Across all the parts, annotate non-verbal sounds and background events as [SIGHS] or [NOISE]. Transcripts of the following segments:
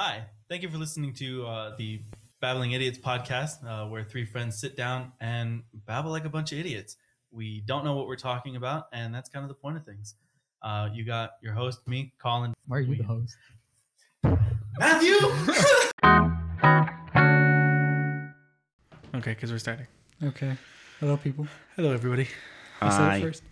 Hi, thank you for listening to uh, the Babbling Idiots podcast, uh, where three friends sit down and babble like a bunch of idiots. We don't know what we're talking about, and that's kind of the point of things. Uh, you got your host, me, Colin. Why are you We- the host? Matthew! [LAUGHS] Okay, because we're starting. Okay. Hello, people. Hello, everybody. I said Hi. it first.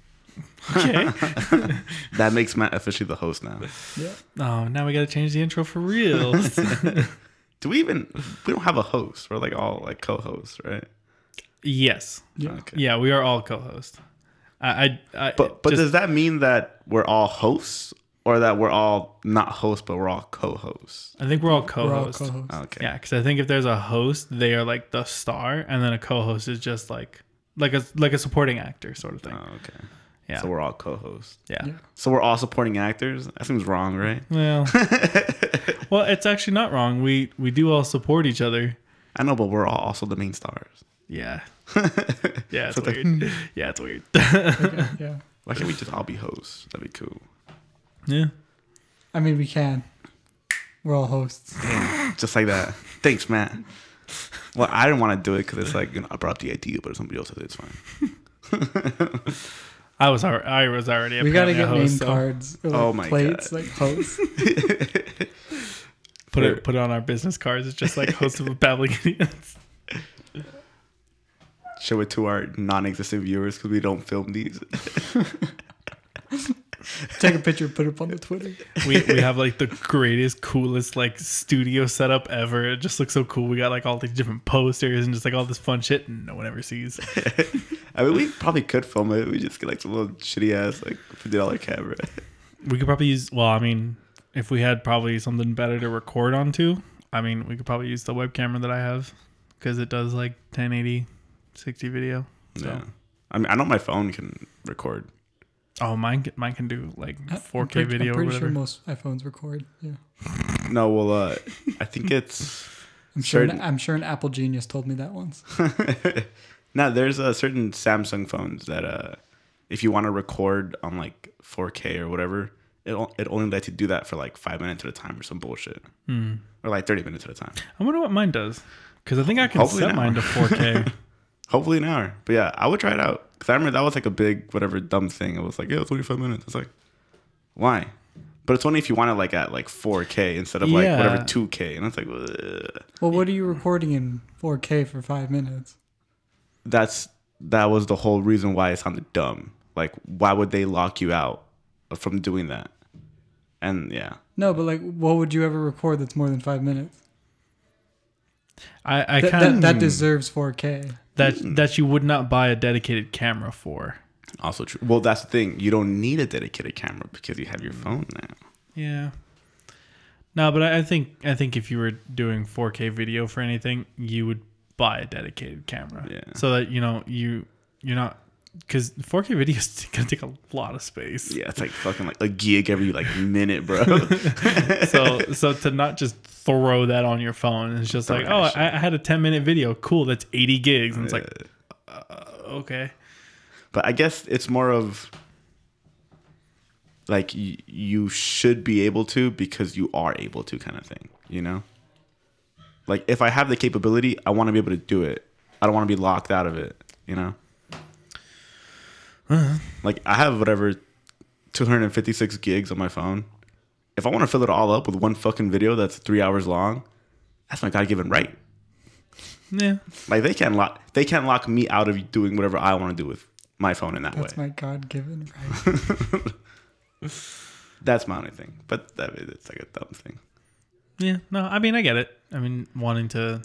Okay. [LAUGHS] That makes Matt officially the host now. Yeah. oh, now we got to change the intro for real. [LAUGHS] Do we even? We don't have a host. We're like all like co-hosts, right? yes. Yeah. Okay. Yeah, we are all co-hosts. I, I, I But but just- does that mean that we're all hosts, or that we're all not hosts, but we're all co-hosts? I think we're all We're all co-hosts. co-hosts. Oh, okay. Yeah, because I think if there's a host, they are like the star, and then a co-host is just like like a like a supporting actor sort of thing. Oh, okay. Yeah. So we're all co-hosts. yeah. Yeah. So we're all supporting actors. That seems wrong, right? Well, [LAUGHS] well, it's actually not wrong. We we do all support each other. I know, but we're all also the main stars. Yeah. [LAUGHS] Yeah, it's So the- weird. [LAUGHS] yeah, it's weird. Okay, yeah. Why can't we just all be hosts? That'd be cool. yeah. I mean, we can. We're all hosts. Just like that. Thanks, Matt. Well, I didn't want to do it because it's like you know, I brought the idea, but if somebody else said it, it's fine. I was already, I was already. We gotta apparently a get name so cards. Or like Oh my plates, God. like hosts. [LAUGHS] Put it put it on our business cards. It's just like [LAUGHS] host of babbling idiots. Show it to our non-existent viewers because we don't film these. [LAUGHS] [LAUGHS] Take a picture, and put it up on the Twitter. We we have like the greatest, coolest like studio setup ever. It just looks so cool. We got like all these different posters and just like all this fun shit and no one ever sees. [LAUGHS] [LAUGHS] I mean, we probably could film it. We just get like some little shitty ass like fifty dollar camera. We could probably use. Well, I mean, if we had probably something better to record onto, I mean, we could probably use the web camera that I have because it does like 1080, 60 video. So. Yeah. I mean, I know my phone can record. Oh, mine can, mine can do like 4K I'm pretty, video I'm pretty whatever. sure most iPhones record. Yeah. No, well, uh, I think [LAUGHS] it's I'm sure. An, I'm sure an Apple genius told me that once. [LAUGHS] now there's a certain Samsung phones that uh, if you want to record on like 4K or whatever, it it only lets you do that for like five minutes at a time or some bullshit, Hmm. or like 30 minutes at a time. I wonder what mine does because I think I can Hopefully set mine to 4K. [LAUGHS] Hopefully an hour. But yeah, I would try it out. Because I remember that was like a big, whatever, dumb thing. It was like, yeah, 25 minutes. It's like, why? But it's only if you want it like at like 4K instead of like Yeah. whatever 2K. And it's like, ugh. Well, what are you recording in 4K for five minutes? that's, that was the whole reason why it sounded dumb. Like, why would they lock you out from doing that? And yeah. No, but like, what would you ever record that's more than five minutes? I, I That, kind that, that hmm. deserves 4K. That hmm. that you would not buy a dedicated camera for. Also true. Well, that's the thing. You don't need a dedicated camera because you have your hmm. phone now. Yeah. No, but I, I think I think if you were doing 4K video for anything, you would buy a dedicated camera. Yeah. So that you know you you're not because 4K video is [LAUGHS] gonna take a lot of space. Yeah, it's like fucking like a gig every like minute, bro. [LAUGHS] So [LAUGHS] so to not just throw that on your phone, it's just Throw like oh. I, I had a 10 minute video. Cool, that's 80 gigs, and it's like uh, okay. But I guess it's more of like y- you should be able to because you are able to kind of thing, you know? Like if I have the capability, I want to be able to do it. I don't want to be locked out of it, you know? Uh-huh. Like I have whatever 256 gigs on my phone. If I want to fill it all up with one fucking video that's 3 hours long, that's my god-given right. Yeah. Like they can't lock they can't lock me out of doing whatever I want to do with my phone in that That's way. That's my God given right. [LAUGHS] That's my only thing. But that it's like a dumb thing. Yeah, no, I mean I get it. I mean wanting to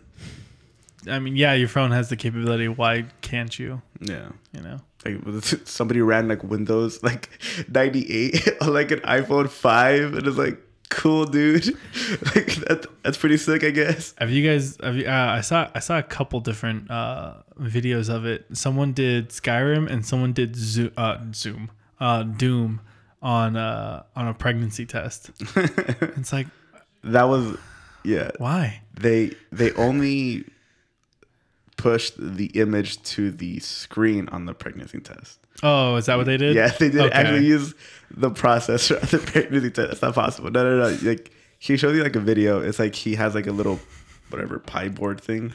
I mean, yeah, your phone has the capability. Why can't you? Yeah. You know? Like [LAUGHS] somebody ran like Windows like [LAUGHS] 98 on [LAUGHS] like an iPhone 5 and it's like cool dude. like that that's pretty sick, I guess. Have you guys? Have you, uh, I saw I saw a couple different uh, videos of it. Someone did Skyrim and someone did Zoom, uh, Zoom, uh, Doom on uh, on a pregnancy test. it's like That was yeah. why? They they only pushed the image to the screen on the pregnancy test. Oh, is that what they did? Yeah, they did Okay. actually use the processor of the pregnancy test. That's not possible. No, no, no. Like he showed you like a video. It's like he has like a little whatever Pi board thing,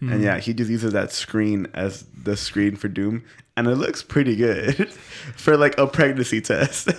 and hmm. yeah, he just uses that screen as the screen for Doom, and it looks pretty good [LAUGHS] for like a pregnancy test. [LAUGHS]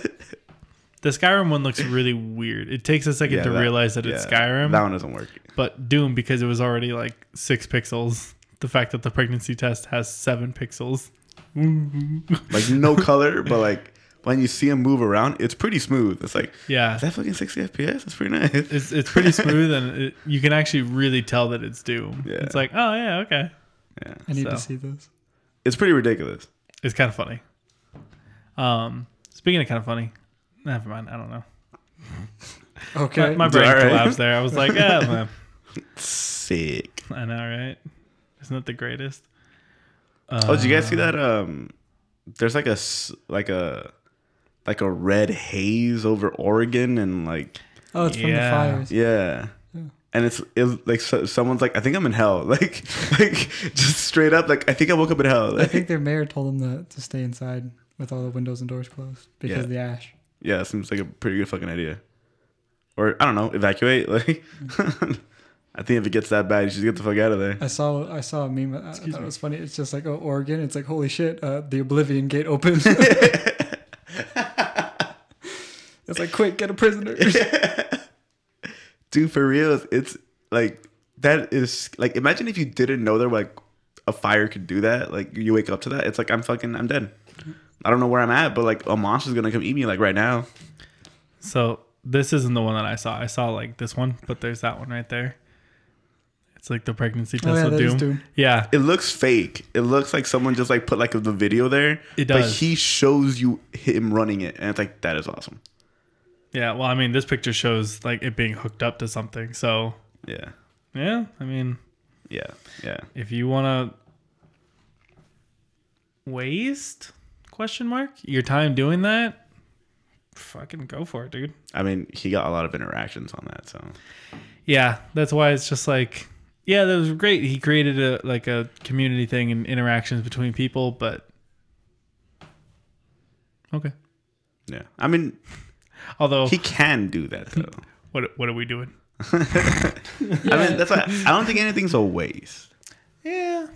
The Skyrim one looks really weird. It takes a second Yeah, to that- realize that it's Skyrim, That one doesn't work. but Doom because it was already like six pixels. The fact that the pregnancy test has seven pixels. Like no [LAUGHS] color, but like when you see them move around, it's pretty smooth. It's like Yeah, is that fucking 60 FPS? That's pretty nice. it's it's pretty smooth and it, you can actually really tell that it's Doom. Yeah. It's like, oh yeah, okay. yeah, I need So. to see this. it's pretty ridiculous. It's kind of funny. Um, speaking of kind of funny, never mind. I don't know. Okay. My, my brain All right. collapsed there. I was like, [LAUGHS] yeah, man. Sick. I know, right? Isn't that the greatest? Oh, did you guys see that? Um, there's like a s- like a like a red haze over Oregon and like oh, it's from the fires. yeah. And it's, it's like so, someone's like I think I'm in hell [LAUGHS] like like just straight up like I think I woke up in hell I think their mayor told them to, to stay inside with all the windows and doors closed because Yeah. of the ash. yeah it seems like a pretty good fucking idea or I don't know evacuate [LAUGHS] like I think if it gets that bad you should get the fuck out of there I saw I saw a meme. I, I thought it was funny. It's just like oh Oregon. It's like holy shit. Uh, the Oblivion Gate opened. [LAUGHS] [LAUGHS] it's like quick, get a prisoner. [LAUGHS] dude for real it's like that is like imagine if you didn't know there like a fire could do that like you wake up to that it's like i'm fucking i'm dead i don't know where i'm at but like a monster's gonna come eat me like right now So this isn't the one that I saw. I saw like this one, but there's that one right there. It's like the pregnancy oh, test Oh, yeah, with that is Doom. Doom. Yeah, it looks fake it looks like someone just like put like the video there It but does. he shows you him running it and it's like that is awesome yeah. Well, I mean, this picture shows like it being hooked up to something. So yeah yeah, I mean, yeah yeah if you want to waste question mark your time doing that, fucking go for it, dude. i mean he got a lot of interactions on that so Yeah, that's why it's just like yeah, that was great. He created a like a community thing and interactions between people, but okay. yeah i mean Although he can do that [LAUGHS] though what what are we doing? [LAUGHS] i mean that's why i don't think anything's a waste Yeah.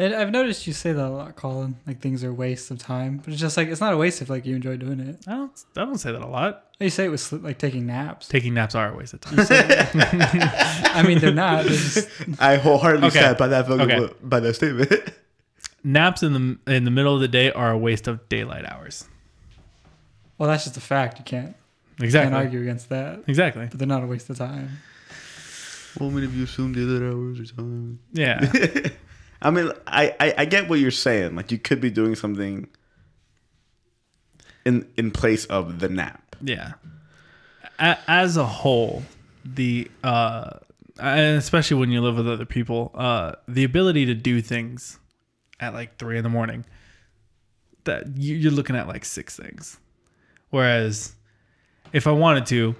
And I've noticed you say that a lot, Colin. Like things are waste of time, but it's just like it's not a waste if like you enjoy doing it. I don't I don't say that a lot. Oh, you say it was like taking naps. Taking naps are a waste of time. I mean, they're not. They're just, [LAUGHS] I wholeheartedly Okay. stand by that Okay. by that statement. [LAUGHS] naps in the in the middle of the day are a waste of daylight hours. well, that's just a fact. You can't Exactly. can't argue against that. Exactly. But they're not a waste of time. Well, many of you assume the other hours or time. Yeah. [LAUGHS] I mean, I, I I get what you're saying. Like you could be doing something in in place of the nap. Yeah. A- As a whole, the uh, and especially when you live with other people, uh, the ability to do things at like three in the morning, that you- you're looking at like six things. Whereas, if I wanted to,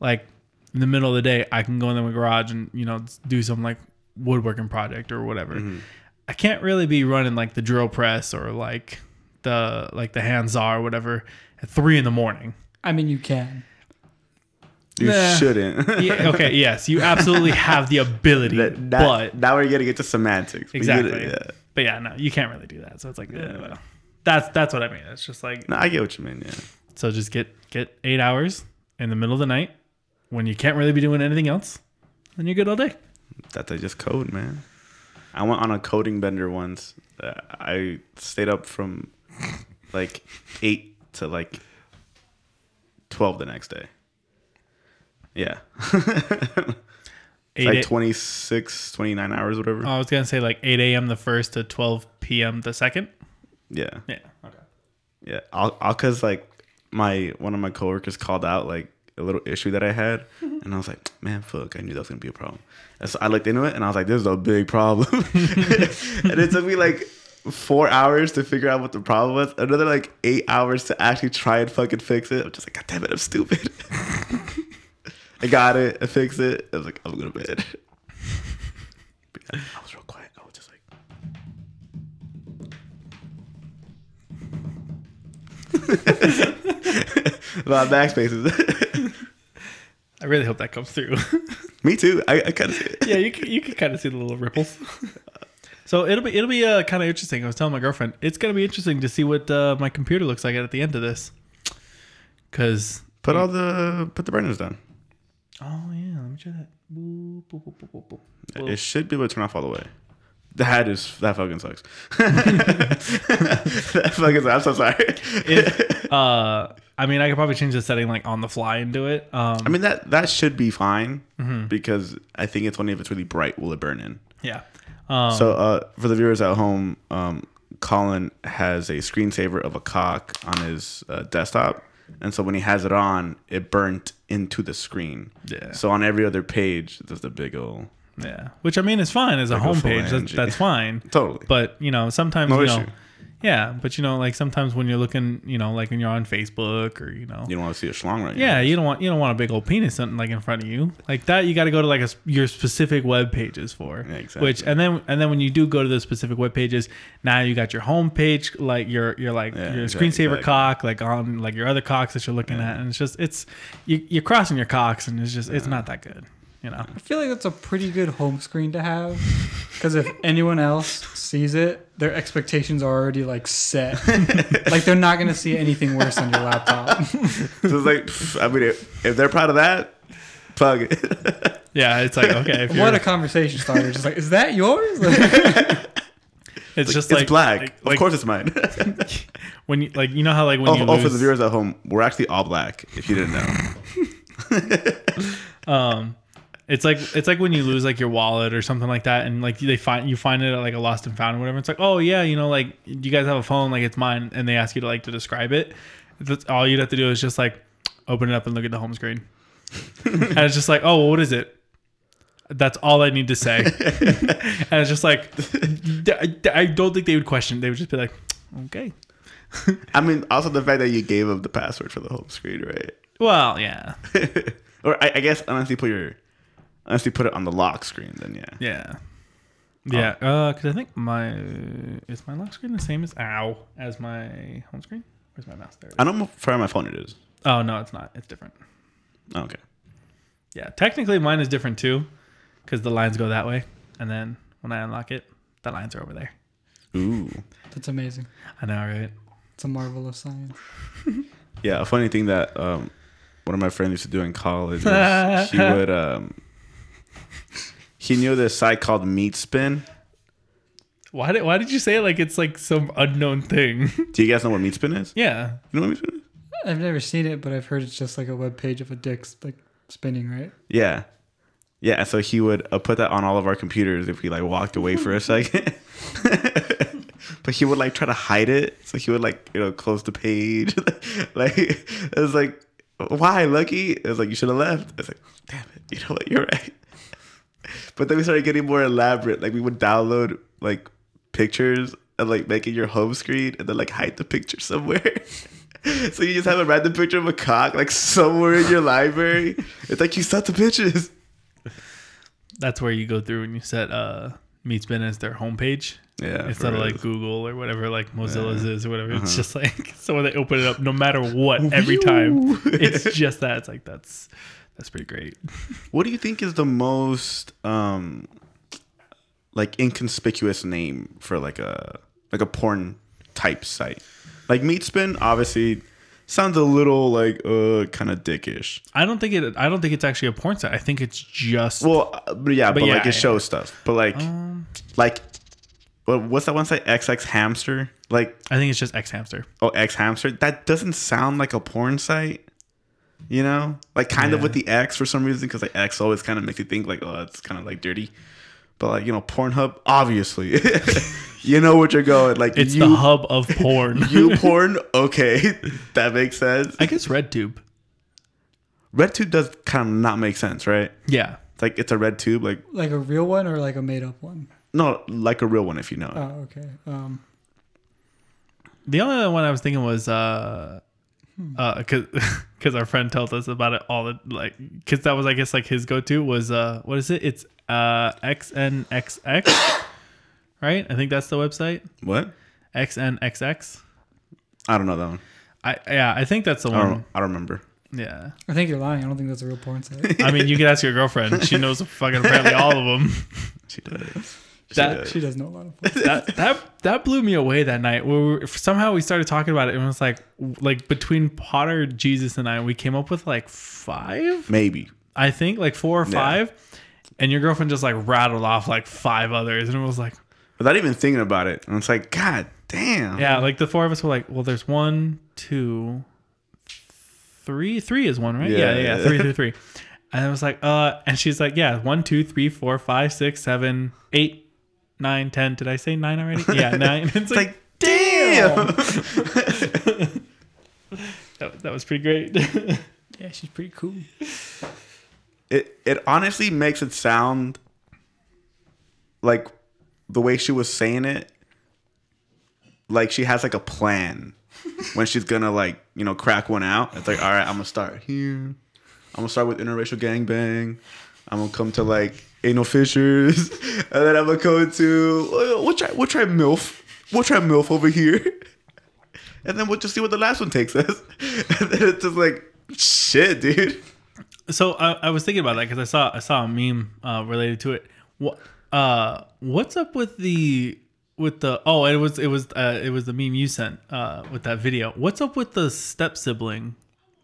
like in the middle of the day, I can go in the garage and you know do some like woodworking project or whatever. I can't really be running like the drill press or like the like the hands are or whatever at three in the morning. I mean, you can. You Nah. shouldn't. Yeah, [LAUGHS] okay, yes, you absolutely have the ability, that, that, but now we're getting into semantics. But you- exactly. yeah. But yeah, no, you can't really do that. So it's like, eh, well, that's that's what I mean. It's just like No, I get what you mean. Yeah. so, just get get eight hours in the middle of the night when you can't really be doing anything else, and you're good all day. That's I just code, man. I went on a coding bender once. Uh, I stayed up from like eight to like twelve the next day. Yeah. Eight. [LAUGHS] like a- 26, 29 hours, whatever. I was gonna say like eight a.m. the first to twelve p.m. the second. yeah. Yeah. Okay. Yeah. I'll, I'll, cause like my, one of my coworkers called out like a little issue that I had. [LAUGHS] And I was like, man, fuck, I knew that was to be a problem. And so I looked into it and I was like, this is a big problem. [LAUGHS] and it took me like four hours to figure out what the problem was. Another like eight hours to actually try and fucking fix it. I'm just like, God damn it, I'm stupid. [LAUGHS] I got it. I fixed it. I was like, I'm going to bed. But yeah, I was real quiet. I was just like, [LAUGHS] a lot of backspaces. [LAUGHS] I really hope that comes through. [LAUGHS] Me too. I, I kind of see it. yeah, you can, you can kind of see the little ripples. So it'll be it'll be uh, kind of interesting. I was telling my girlfriend it's gonna be interesting to see what uh, my computer looks like at the end of this. Cause Put all the put the burners down. oh yeah, let me try that. Boop, boop, boop, boop, boop, boop. Boop. It should be able to turn off all the way. That is that fucking sucks. that fucking sucks. I'm so sorry. If, uh, I mean, I could probably change the setting like on the fly and do it. Um, I mean that that should be fine Mm-hmm. because I think it's only if it's really bright will it burn in. yeah. Um, So uh, for the viewers at home, um, Colin has a screensaver of a cock on his uh, desktop, and so when he has it on, it burnt into the screen. Yeah. So on every other page, there's a big old yeah, which I mean is fine as a homepage. That, that's fine. [LAUGHS] totally. But you know, sometimes No you know, issue. Yeah. But you know, like sometimes when you're looking, you know, like when you're on Facebook or you know, you don't want to see a schlong right Yeah, you don't want you don't want a big old penis something like in front of you like that. You got to go to like a, s- your specific web pages for. Yeah, exactly. Which and then and then when you do go to those specific web pages, now you got your home page like your your like Yeah, your exactly, screensaver exactly. cock like on like your other cocks that you're looking at, and it's just it's you, you're crossing your cocks, and it's just it's not that good, you know. I feel like that's a pretty good home screen to have because if anyone else sees it, their expectations are already like set. [LAUGHS] like they're not gonna see anything worse on your laptop. [LAUGHS] So it's like, pff, I mean, if, if they're proud of that, fuck it. [LAUGHS] Yeah, it's like okay, if what you're, a conversation starter! Just like, is that yours? Like, it's just it's like black. like- of course, it's mine. when you like you know how like when oh, you oh, lose, for the viewers at home, we're actually all black. If you didn't know. um it's like it's like when you lose like your wallet or something like that and like they find you find it at like a lost and found or whatever. It's like oh yeah you know like you guys have a phone like it's mine and they ask you to like to describe it. That's all you'd have to do is just like open it up and look at the home screen. [LAUGHS] And it's just like oh well, what is it? That's all i need to say. [LAUGHS] And it's just like i don't think they would question. They would just be like okay. I mean, also the fact that you gave them the password for the home screen, right? well yeah. [LAUGHS] Or I, I guess unless you put your, unless you put it on the lock screen, then yeah. Yeah. Yeah, uh, cause I think my is my lock screen the same as ow as my home screen. Where's my mouse there? I don't know for my phone it is. Oh no, it's not. It's different. Oh, okay. Yeah, technically mine is different too, because the lines go that way, and then when I unlock it, the lines are over there. Ooh. that's amazing. I know, right? It's a marvel of science. [LAUGHS] Yeah, a funny thing that um, one of my friends used to do in college [LAUGHS] is he would um, he knew this site called Meat Spin. Why did Why did you say it like it's like some unknown thing? [LAUGHS] Do you guys know what Meat Spin is? yeah. You know what Meat Spin is? I've never seen it, but I've heard it's just like a web page of a dick like spinning, right? Yeah. Yeah, so he would uh, put that on all of our computers if we like walked away for a [LAUGHS] second. [LAUGHS] but he would like try to hide it. So he would like, you know, close the page. like it was like, why, Lucky? It was like you should have left. It's like, damn it, you know what, you're right. But then we started getting more elaborate. Like we would download like pictures and like make it your home screen and then like hide the picture somewhere. [LAUGHS] so you just have a random picture of a cock like somewhere in your library. It's like you set the bitches. That's where you go through and you set uh Meatspin as their homepage. Yeah. Instead of like. Google or whatever like Mozilla's is or whatever. Uh-huh. It's just like [LAUGHS] so when they open it up, no matter what, every time. [LAUGHS] It's just that. It's like that's that's pretty great. [LAUGHS] What do you think is the most um like inconspicuous name for like a like a porn type site? Like Meatspin obviously sounds a little like uh kind of dickish. I don't think it. I don't think it's actually a porn site. I think it's just. Well, uh, but yeah, but, yeah, like it shows stuff. But like um, like what, what's that one site? XX Hamster? Like I think it's just X Hamster. oh X Hamster? That doesn't sound like a porn site. You know, like kind of with the X for some reason, because like X always kind of makes you think like, oh, it's kind of like dirty. But like you know, Pornhub, obviously, [LAUGHS] you know what you're going. Like It's you, the hub of porn. [LAUGHS] you [LAUGHS] porn, okay, that makes sense. I guess RedTube. RedTube does kind of not make sense, right? Yeah. It's like it's a red tube, like Like a real one or like a made up one? no, like a real one if you know. it. Oh, okay. Um, The only other one I was thinking was uh, uh, cause, [LAUGHS] cause our friend told us about it all the like, cause that was I guess like his go to was uh, what is it? It's uh XNXX, [COUGHS] right? I think that's the website. What? XNXX. I don't know that one. I yeah, I think that's the I one. don't. I don't remember. Yeah. I think you're lying. I don't think that's a real porn site. [LAUGHS] I mean, you could ask your girlfriend. She knows [LAUGHS] fucking apparently all of them. She does. She That- does. she does know a lot of. That that that blew me away that night. Where we were, somehow we started talking about it, and it was like like between Potter, Jesus, and I, we came up with like five, Maybe. I think, like four or Yeah. five. And your girlfriend just like rattled off like five others, and it was like, Without even thinking about it. And it's like, God damn. yeah, like the four of us were like, well, there's one, two, three. Three is one, right? Yeah, Yeah, yeah, yeah. yeah. Three, three, three. And I was like, uh, and she's like, yeah, one, two, three, four, five, six, seven, eight, nine, ten. Did I say nine already? Yeah, [LAUGHS] nine. It's It's like, damn. [LAUGHS] That, that was pretty great. [LAUGHS] Yeah, she's pretty cool. it it honestly makes it sound like the way she was saying it like she has like a plan when she's gonna like you know crack one out it's like all right i'm gonna start here i'm gonna start with interracial gangbang i'm gonna come to like anal fissures [LAUGHS] and then i'm gonna go to uh, we'll try we'll try milf we'll try milf over here [LAUGHS] and then we'll just see what the last one takes us [LAUGHS] and then it's just like shit dude so I, I was thinking about that because I saw I saw a meme uh, related to it. What uh, what's up with the with the oh it was it was uh, it was the meme you sent uh, with that video. What's up with the step sibling?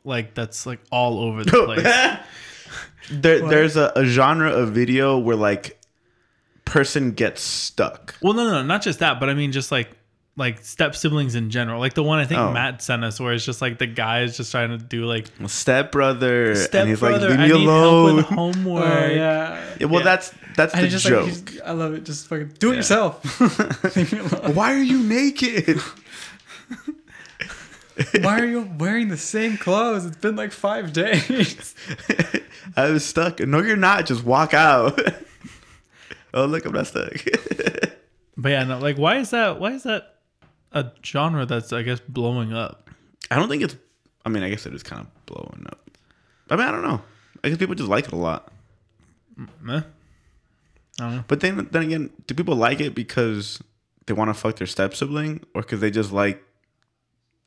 Like that's like all over the place. There, there's a, a genre of video where like person gets stuck. well, no, no, no, not just that, but I mean just like like step siblings in general. Like the one I think Oh. Matt sent us, where it's just like the guy is just trying to do like Step brother, step and he's like, brother. "Leave I me need alone." help with [LAUGHS] homework. Oh yeah. Yeah, well, Yeah. that's that's And the it's just joke. like he's, I love it. Just fucking do it yourself. [LAUGHS] [LAUGHS] Leave me alone. Why are you naked? [LAUGHS] Why are you wearing the same clothes? It's been like five days. [LAUGHS] I was stuck. No, you're not. Just walk out. [LAUGHS] oh, look, I'm not stuck. But yeah, no, like why is that? Why is that a genre that's I guess blowing up? I don't think it's. I mean, I guess it is kind of blowing up. I mean, I don't know. I guess people just like it a lot. Meh. I don't know. But then, then again, do people like it because they want to fuck their step sibling, or because they just like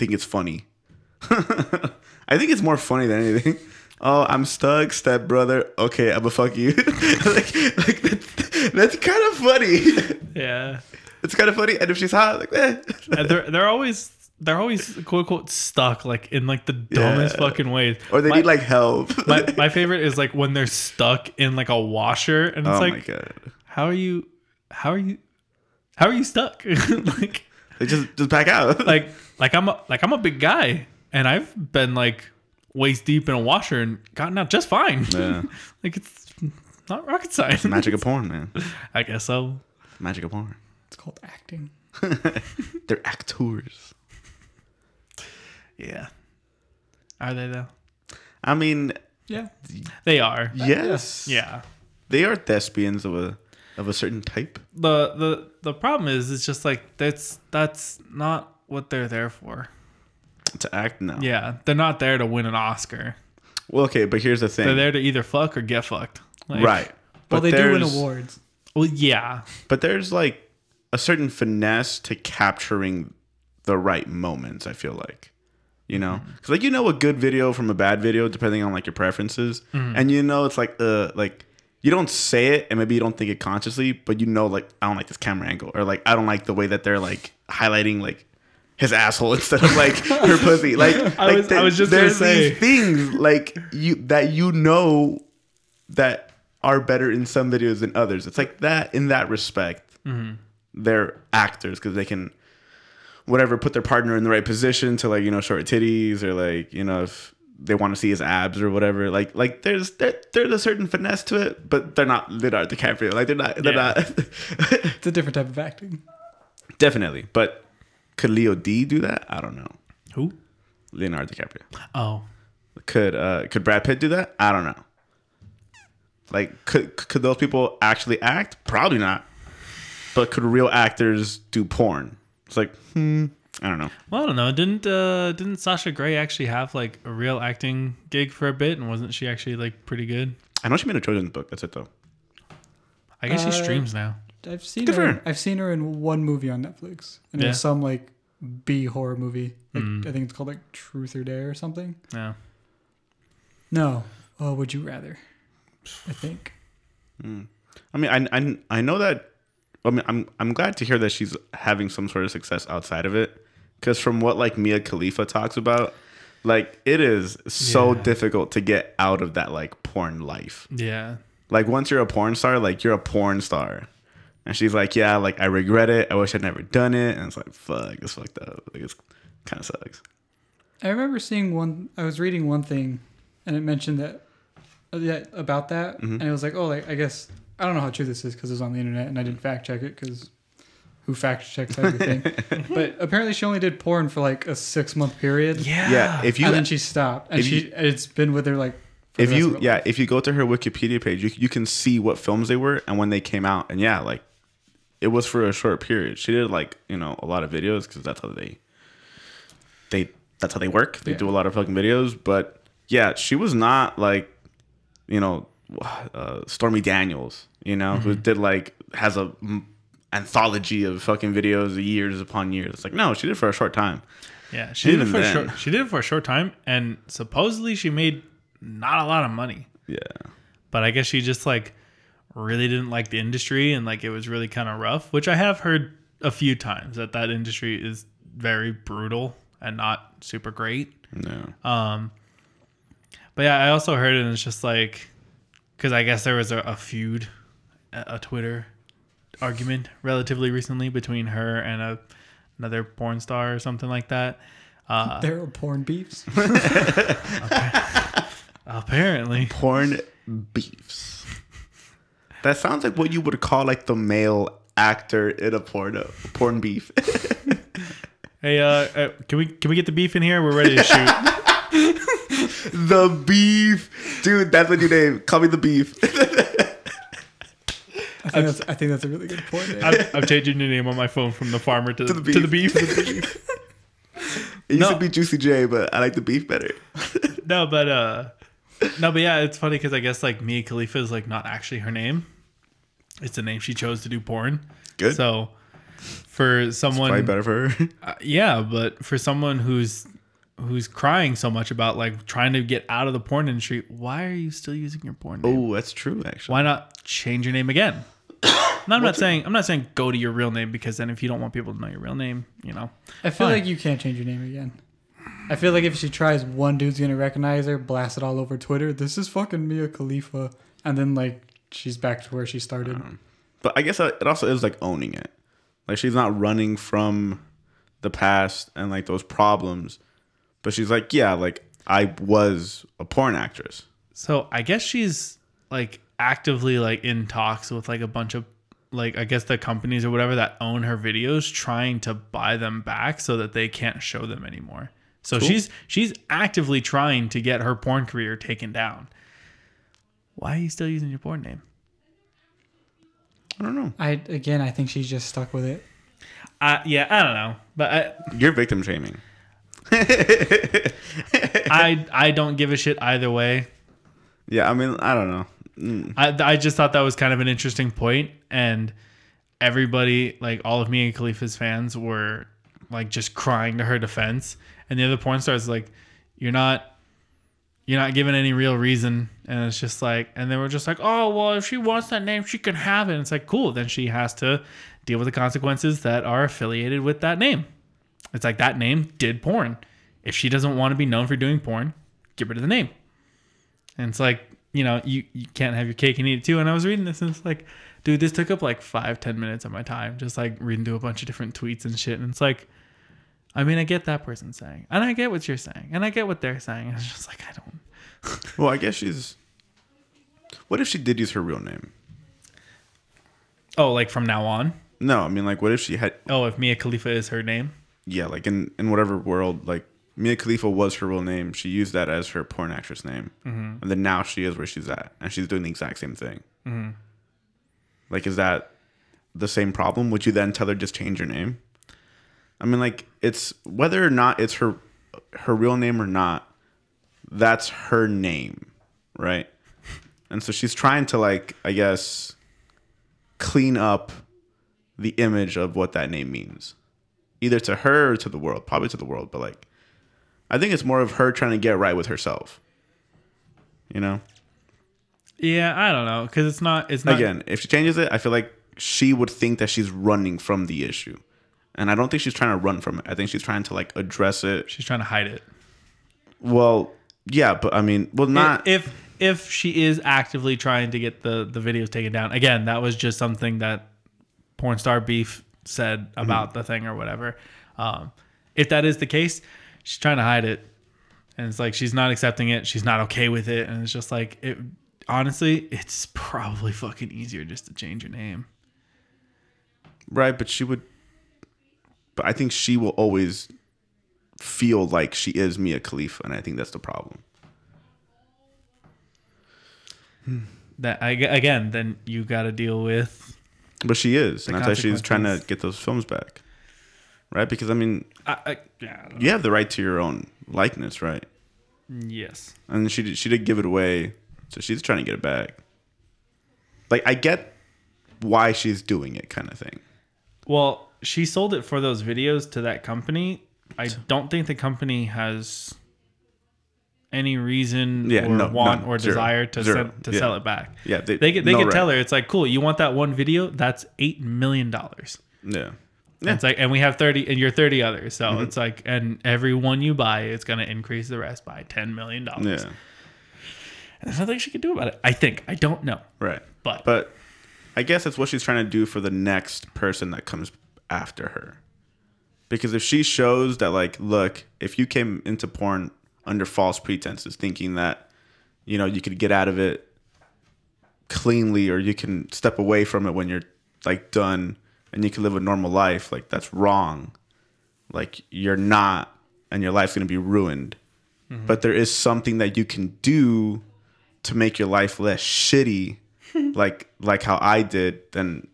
think it's funny? [LAUGHS] I think it's more funny than anything. [LAUGHS] Oh, I'm stuck, step brother. Okay, I'ma fuck you. [LAUGHS] like, like that's, that's kind of funny. Yeah, it's kind of funny, and if she's hot, like, eh. They're they're always they're always quote unquote stuck like in like the dumbest Yeah. fucking ways. or they my, need like help. my my favorite is like when they're stuck in like a washer and it's oh like my god, how are you how are you how are you stuck like they just just back out. [LAUGHS] like like I'm a, like I'm a big guy and I've been like waist deep in a washer and gotten out just fine. Yeah. [LAUGHS] like it's not rocket science. magic of porn, man. [LAUGHS] I guess so. Magic of porn. It's called acting. They're actors. Yeah. Are they though? I mean, Yeah. They are. yes, Yeah. they are thespians of a of a certain type. The the the problem is it's just like that's that's not what they're there for. To act, now. Yeah. They're not there to win an Oscar. Well, okay, but here's the thing. They're there to either fuck or get fucked. Like, right. Well, But they do win awards. Well, yeah. But there's like a certain finesse to capturing the right moments. I feel like, you know, Mm-hmm. because like you know a good video from a bad video depending on like your preferences, Mm-hmm. and you know it's like uh like you don't say it and maybe you don't think it consciously, but you know like I don't like this camera angle or like I don't like the way that they're like highlighting like his asshole [LAUGHS] instead of like her pussy. Like, [LAUGHS] I like was- I was just there's these things like you that you know that are better in some videos than others. It's like that in that respect. Mm-hmm. They're actors because they can whatever put their partner in the right position to like you know short titties or like you know if they want to see his abs or whatever. Like like there's there, there's a certain finesse to it, but they're not Leonardo DiCaprio. Like they're not they're Yeah. not [LAUGHS] It's a different type of acting. definitely. But could Leo D do that? I don't know. Who? Leonardo DiCaprio. Oh. Could uh could Brad Pitt do that? I don't know. Like could could those people actually act? Probably not. But could real actors do porn? It's like, hmm, I don't know. Well, I don't know. Didn't uh didn't Sasha Grey actually have like a real acting gig for a bit, and wasn't she actually like pretty good? I know she made a children's book. That's it though. I guess Uh, she streams now. I've seen Good for her. her. I've seen her in one movie on Netflix, and Yeah. it was some like B horror movie. Like, Mm. I think it's called like Truth or Dare or something. Yeah. No. Oh, would you rather? I think. I mean, I, I, I know that. I mean, I'm I'm glad to hear that she's having some sort of success outside of it, because from what like Mia Khalifa talks about, like it is so Yeah. difficult to get out of that like porn life. Yeah. Like once you're a porn star, like you're a porn star, and she's like, yeah, like I regret it. I wish I'd never done it, and it's like, fuck, it's fucked up. Like it's kind of sucks. I remember seeing one. I was reading one thing, and it mentioned that, uh, yeah, about that, and it was like, oh, like I guess I don't know how true this is because it was on the internet, and I didn't fact check it because who fact checks everything? [LAUGHS] but apparently, she only did porn for like a six month period. Yeah. Yeah, if you and then she stopped, and she you- it's been with her like. for if the rest you of her yeah life. if you go to her wikipedia page you, you can see what films they were and when they came out and yeah like it was for a short period she did like you know a lot of videos because that's how they they that's how they work they Yeah. do a lot of fucking videos but yeah she was not like you know uh, stormy daniels you know who Mm-hmm. did like has a anthology of fucking videos years upon years it's like no she did it for a short time Yeah, she did it Even for a short. She did it for a short time, and supposedly she made not a lot of money. yeah But I guess she just like really didn't like the industry, and like it was really kind of rough. Which I have heard a few times that that industry is very brutal and not super great. no Um, but yeah, I also heard it, and it's just like because I guess there was a, a feud, a Twitter argument relatively recently between her and a another porn star or something like that. Uh, [LAUGHS] there are porn beefs. [LAUGHS] apparently, porn beefs. That sounds like what you would call like the male actor in a porno. Porn beef. [LAUGHS] hey, uh, uh, can we can we get the beef in here? We're ready to shoot. the beef, dude. That's a new name. Call me the beef. I think that's I think that's a really good point. I'm, I'm changing your name on my phone from the farmer to, To the, the to the beef. beef. [LAUGHS] It used No. to be Juicy J, but I like the beef better. [LAUGHS] no, but uh, no, but yeah, it's funny because I guess like Mia Khalifa is like not actually her name. It's the name she chose to do porn. Good. So for someone, Probably better for her. [LAUGHS] Uh, yeah, but for someone who's who's crying so much about like trying to get out of the porn industry, why are you still using your porn name? oh, that's true. Actually, Why not change your name again? [COUGHS] No, I'm not saying I'm not saying go to your real name because then if you don't want people to know your real name, you know. I feel Fine. like you can't change your name again. I feel like if she tries, one dude's gonna recognize her, blast it all over Twitter. This is fucking Mia Khalifa, and then like she's back to where she started. But I guess uh, it also is like owning it. Like she's not running from the past and like those problems, but she's like, yeah, like I was a porn actress. So I guess she's like actively like in talks with like a bunch of like I guess the companies or whatever that own her videos trying to buy them back so that they can't show them anymore. So she's she's actively trying to get her porn career taken down. Why are you still using your porn name? I don't know. I again, I think she's just stuck with it. Uh, yeah, I don't know, but I, You're victim shaming. [LAUGHS] I I don't give a shit either way. Yeah, I mean, I don't know. Mm. I I just thought that was kind of an interesting point, and everybody, like all of Mia Khalifa's fans, were like just crying to her defense, and the other porn stars like, "You're not." You're not given any real reason, and it's just like, and they were just like, "Oh, well, if she wants that name, she can have it." And it's like, cool. Then she has to deal with the consequences that are affiliated with that name. It's like that name did porn. If she doesn't want to be known for doing porn, get rid of the name. And it's like, you know, you, you can't have your cake and eat it too. And I was reading this and it's like, dude, this took up like five, ten minutes of my time, just like reading through a bunch of different tweets and shit. And it's like, I mean, I get that person saying, and I get what you're saying, and I get what they're saying. And it's just like, I don't. [LAUGHS] Well, I guess she's. What if she did use her real name? Oh, like from now on? No, I mean, like, what if she had? Oh, if Mia Khalifa is her name? Yeah, like in in whatever world, like Mia Khalifa was her real name. She used that as her porn actress name, mm-hmm. and then now she is where she's at, and she's doing the exact same thing. Mm-hmm. Like, is that the same problem? Would you then tell her just change your name? I mean, like, it's whether or not it's her her real name or not. That's her name, right? And so she's trying to like, I guess, clean up the image of what that name means either to her or to the world probably to the world but like i think it's more of her trying to get right with herself You know. Yeah, I don't know because it's not. It's not Again, if she changes it, I feel like she would think that she's running from the issue, and I don't think she's trying to run from it. I think she's trying to like address it. She's trying to hide it. Well, yeah, but I mean, well, not if if she is actively trying to get the the videos taken down. Again, that was just something that porn star beef said about the thing or whatever. Um, if that is the case, she's trying to hide it, and it's like she's not accepting it. She's not okay with it, and it's just like it. Honestly, it's probably fucking easier just to change your name. right, but she would. But I think she will always feel like she is Mia Khalifa, and I think that's the problem. That I, again, then you got to deal with. But she is, and that's why she's trying to get those films back, right? Because I mean, I, I, yeah, I you have the right to your own likeness, right? yes. And she did, she did give it away, so she's trying to get it back. Like I get why she's doing it, kind of thing. Well, she sold it for those videos to that company. I don't think the company has any reason Yeah, or no, want or Zero. desire to Zero. sell, to Yeah. sell it back. Yeah, they- they could they no could right. tell her it's like cool. You want that one video? That's eight million dollars. Yeah, Yeah. It's like, and we have thirty, and you're thirty others. So Mm-hmm. it's like, and every one you buy, it's going to increase the rest by ten million dollars. yeah, And there's nothing she can do about it. I think. I don't know. right. But- but I guess it's what she's trying to do for the next person that comes after her. Because if she shows that, like, look, if you came into porn under false pretenses, thinking that, you know, you could get out of it cleanly or you can step away from it when you're like done and you can live a normal life, like that's wrong. Like you're not and your life's going to be ruined. Mm-hmm. But there is something that you can do to make your life less shitty [LAUGHS] like like how I did, then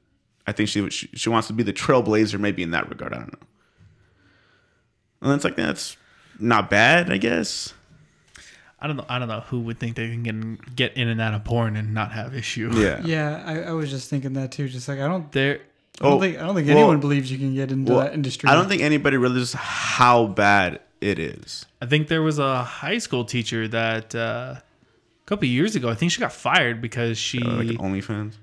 I think she, she she wants to be the trailblazer maybe in that regard, I don't know. And it's like that's not bad, I guess. I don't know. I don't know who would think they can get, get in and out of porn and not have issue. Yeah. Yeah, I, I was just thinking that too. Just like I don't, There, I don't Oh, think I don't think well- anyone believes you can get into Well, that industry. I don't think anybody realizes how bad it is. I think there was a high school teacher that uh, a couple of years ago. I think she got fired because she Uh, like OnlyFans.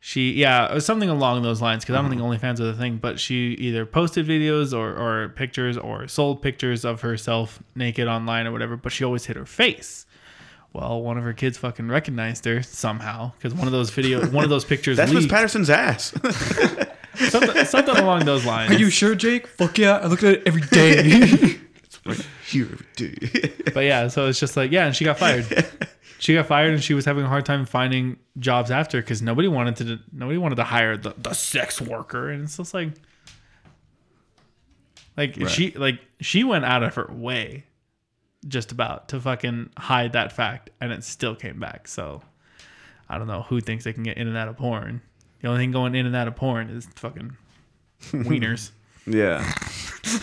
she yeah it was something along those lines because I don't think OnlyFans are the thing. But she either posted videos or or pictures or sold pictures of herself naked online or whatever. But she always hid her face. Well, one of her kids fucking recognized her somehow because one of those video, one of those [LAUGHS] pictures That's Miss. Patterson's ass. [LAUGHS] something, something along those lines. Are you sure, Jake? Fuck yeah! I look at it every day. [LAUGHS] right here every day. But yeah, so it's just like yeah, and she got fired. she got fired, and she was having a hard time finding jobs after because nobody wanted to nobody wanted to hire the, the sex worker, and it's just like like Right. she like she went out of her way just about to fucking hide that fact, and it still came back. So I don't know who thinks they can get in and out of porn. The only thing going in and out of porn is fucking [LAUGHS] wieners. yeah.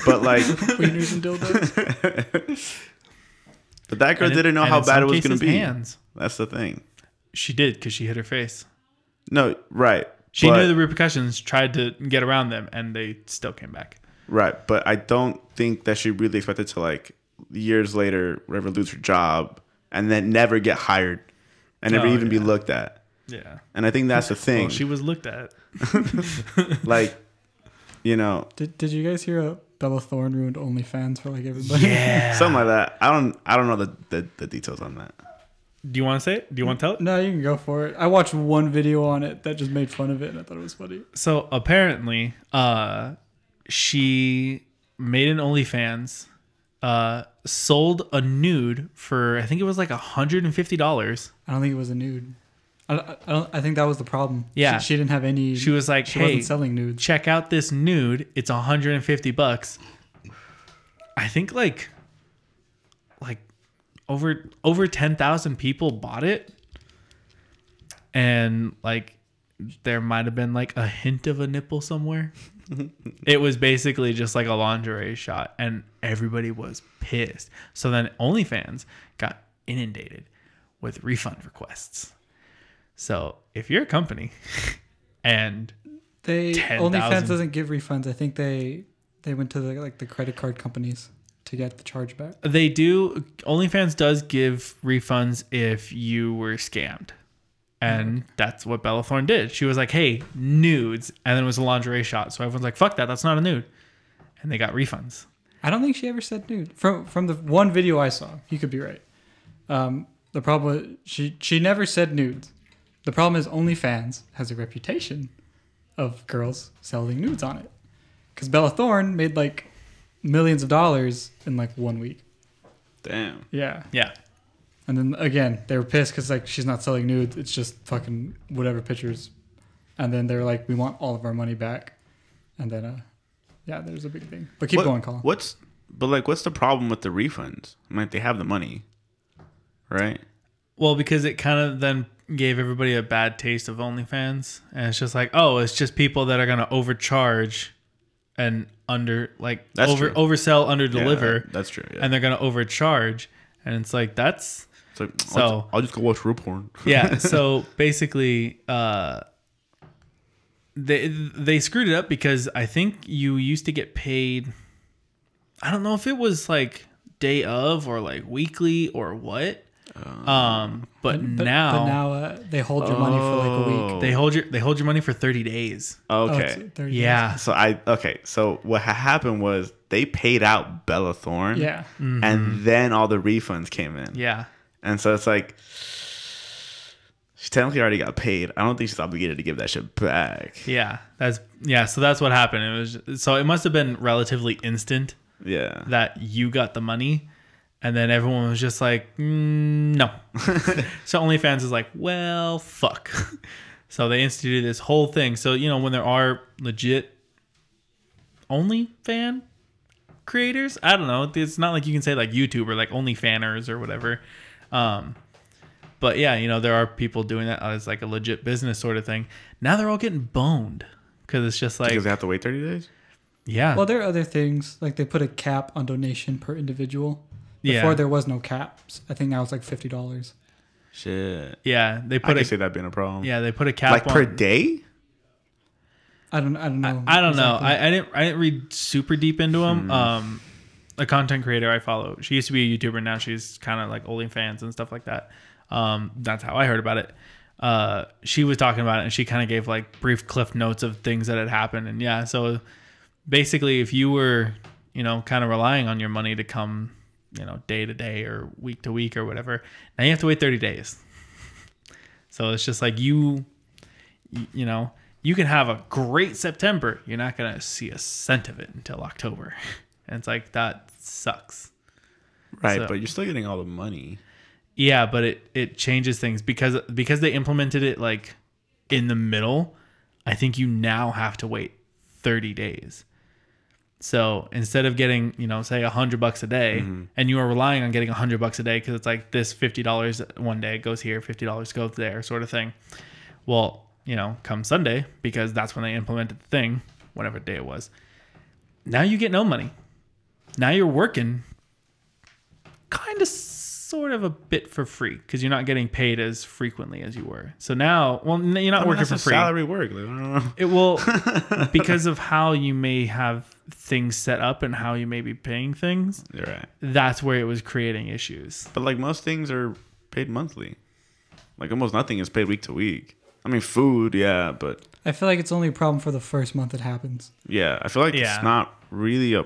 But like [LAUGHS] Wieners and dildos. [LAUGHS] but that girl And didn't know how bad it was gonna be. Hands. That's the thing. She did because she hit her face. No, right. She But- knew the repercussions, tried to get around them, and they still came back. Right, but I don't think that she really expected to like years later, whatever, lose her job and then never get hired and never Oh, even be looked at. Yeah. And I think that's the thing. Well, she was looked at. [LAUGHS] like, you know, Did Did you guys hear uh, Bella Thorne ruined OnlyFans for like everybody? Yeah. [LAUGHS] something like that. I don't, I don't know the, the, the details on that. Do you want to say it? Do you want to tell it? No, you can go for it. I watched one video on it that just made fun of it, and I thought it was funny. So apparently, uh, she made an OnlyFans, uh, sold a nude for I think it was like hundred and fifty dollars. I don't think it was a nude. I, I, I think that was the problem. Yeah. she, she didn't have any. She was like, she "Hey, wasn't selling nudes. check out this nude. It's 150 bucks. I think like like over over 10,000 people bought it. And like there might have been like a hint of a nipple somewhere. [LAUGHS] it was basically just like a lingerie shot and everybody was pissed. So then OnlyFans got inundated with refund requests. So if you're a company [LAUGHS] and They 10,000. OnlyFans doesn't give refunds. I think they they went to the like the credit card companies to get the charge back. They do. OnlyFans does give refunds if you were scammed. And that's what Bella Thorne did. She was like, hey, nudes. And then it was a lingerie shot. So everyone's like, fuck that. That's not a nude. And they got refunds. I don't think she ever said nude. From from the one video I saw, you could be right. Um, the problem was she she never said nudes. The problem is OnlyFans has a reputation of girls selling nudes on it. Because Bella Thorne made like millions of dollars in like one week. Damn. Yeah. Yeah. And then again, they were pissed because like she's not selling nudes. It's just fucking whatever pictures. And then they're like, we want all of our money back. And then, uh, yeah, there's a big thing. But keep What- going, Colin. What's but like what's the problem with the refunds? I mean, they have the money, right? Well, because it kind of then gave everybody a bad taste of OnlyFans. And it's just like, oh, it's just people that are going to overcharge and under, like, That's over true. oversell, under Yeah, deliver. that's true. Yeah. And they're going to overcharge. And it's like, that's. it's like, so- I'll, I'll just go watch real porn. [LAUGHS] yeah [LAUGHS] so basically uh they they screwed it up because i think you used to get paid i don't know if it was like day of or like weekly or what um but, But now, but now uh, they hold your money for like a week. Oh. they hold your they hold your money for 30 days Oh, okay. it's 30 days. yeah So I okay. So what ha- happened was they paid out Bella Thorne. Yeah. And then all the refunds came in. yeah And so it's like she technically already got paid. I don't think she's obligated to give that shit back. yeah that's yeah so that's what happened it was so it must have been relatively instant Yeah. that you got the money and then everyone was just like mm, no. [LAUGHS] So OnlyFans is like well fuck. [LAUGHS] So they instituted this whole thing. So you know when there are legit OnlyFan creators I don't know it's not like you can say like YouTube or like OnlyFanners or whatever. Um but yeah you know there are people doing that as like a legit business sort of thing. Now they're all getting boned because it's just like because they have to wait 30 days? yeah. Well, there are other things like they put a cap on donation per individual. Yeah. Before there was no caps. I think now it's like fifty dollars. Shit. yeah they I put can a see that being a problem. yeah they put a cap Like on, per day? I don't. I don't know. I don't know. I, I didn't. I didn't read super deep into him. Um, a content creator I follow. She used to be a YouTuber. Now she's kind of like only fans and stuff like that. Um, that's how I heard about it. Uh, she was talking about it, and she kind of gave like brief cliff notes of things that had happened. And yeah, so basically, if you were, you know, kind of relying on your money to come, you know, day to day or week to week or whatever, now you have to wait thirty days. [LAUGHS] So it's just like you you know, you can have a great September. You're not going to see a cent of it until October. [LAUGHS] And it's like, that sucks. Right, So- but you're still getting all the money. Yeah, but it, it changes things because because they implemented it like in the middle. I think you now have to wait 30 days. So instead of getting, you know, say a hundred bucks a day, mm-hmm. and you are relying on getting a hundred bucks a day because it's like this fifty dollars one day goes here, fifty dollars goes there, sort of thing. Well, you know, come Sunday because that's when they implemented the thing, whatever day it was. Now you get no money. Now you're working kind of sort of a bit for free because you're not getting paid as frequently as you were. So now, well, n- you're not I mean, working that's for a free. salary work. Like, I don't know. It will [LAUGHS] because of how you may have things set up and how you may be paying things. You're right. That's where it was creating issues. But like most things are paid monthly. Like almost nothing is paid week to week. I mean, food, yeah, but I feel like it's only a problem for the first month it happens. yeah, I feel like Yeah. it's not really a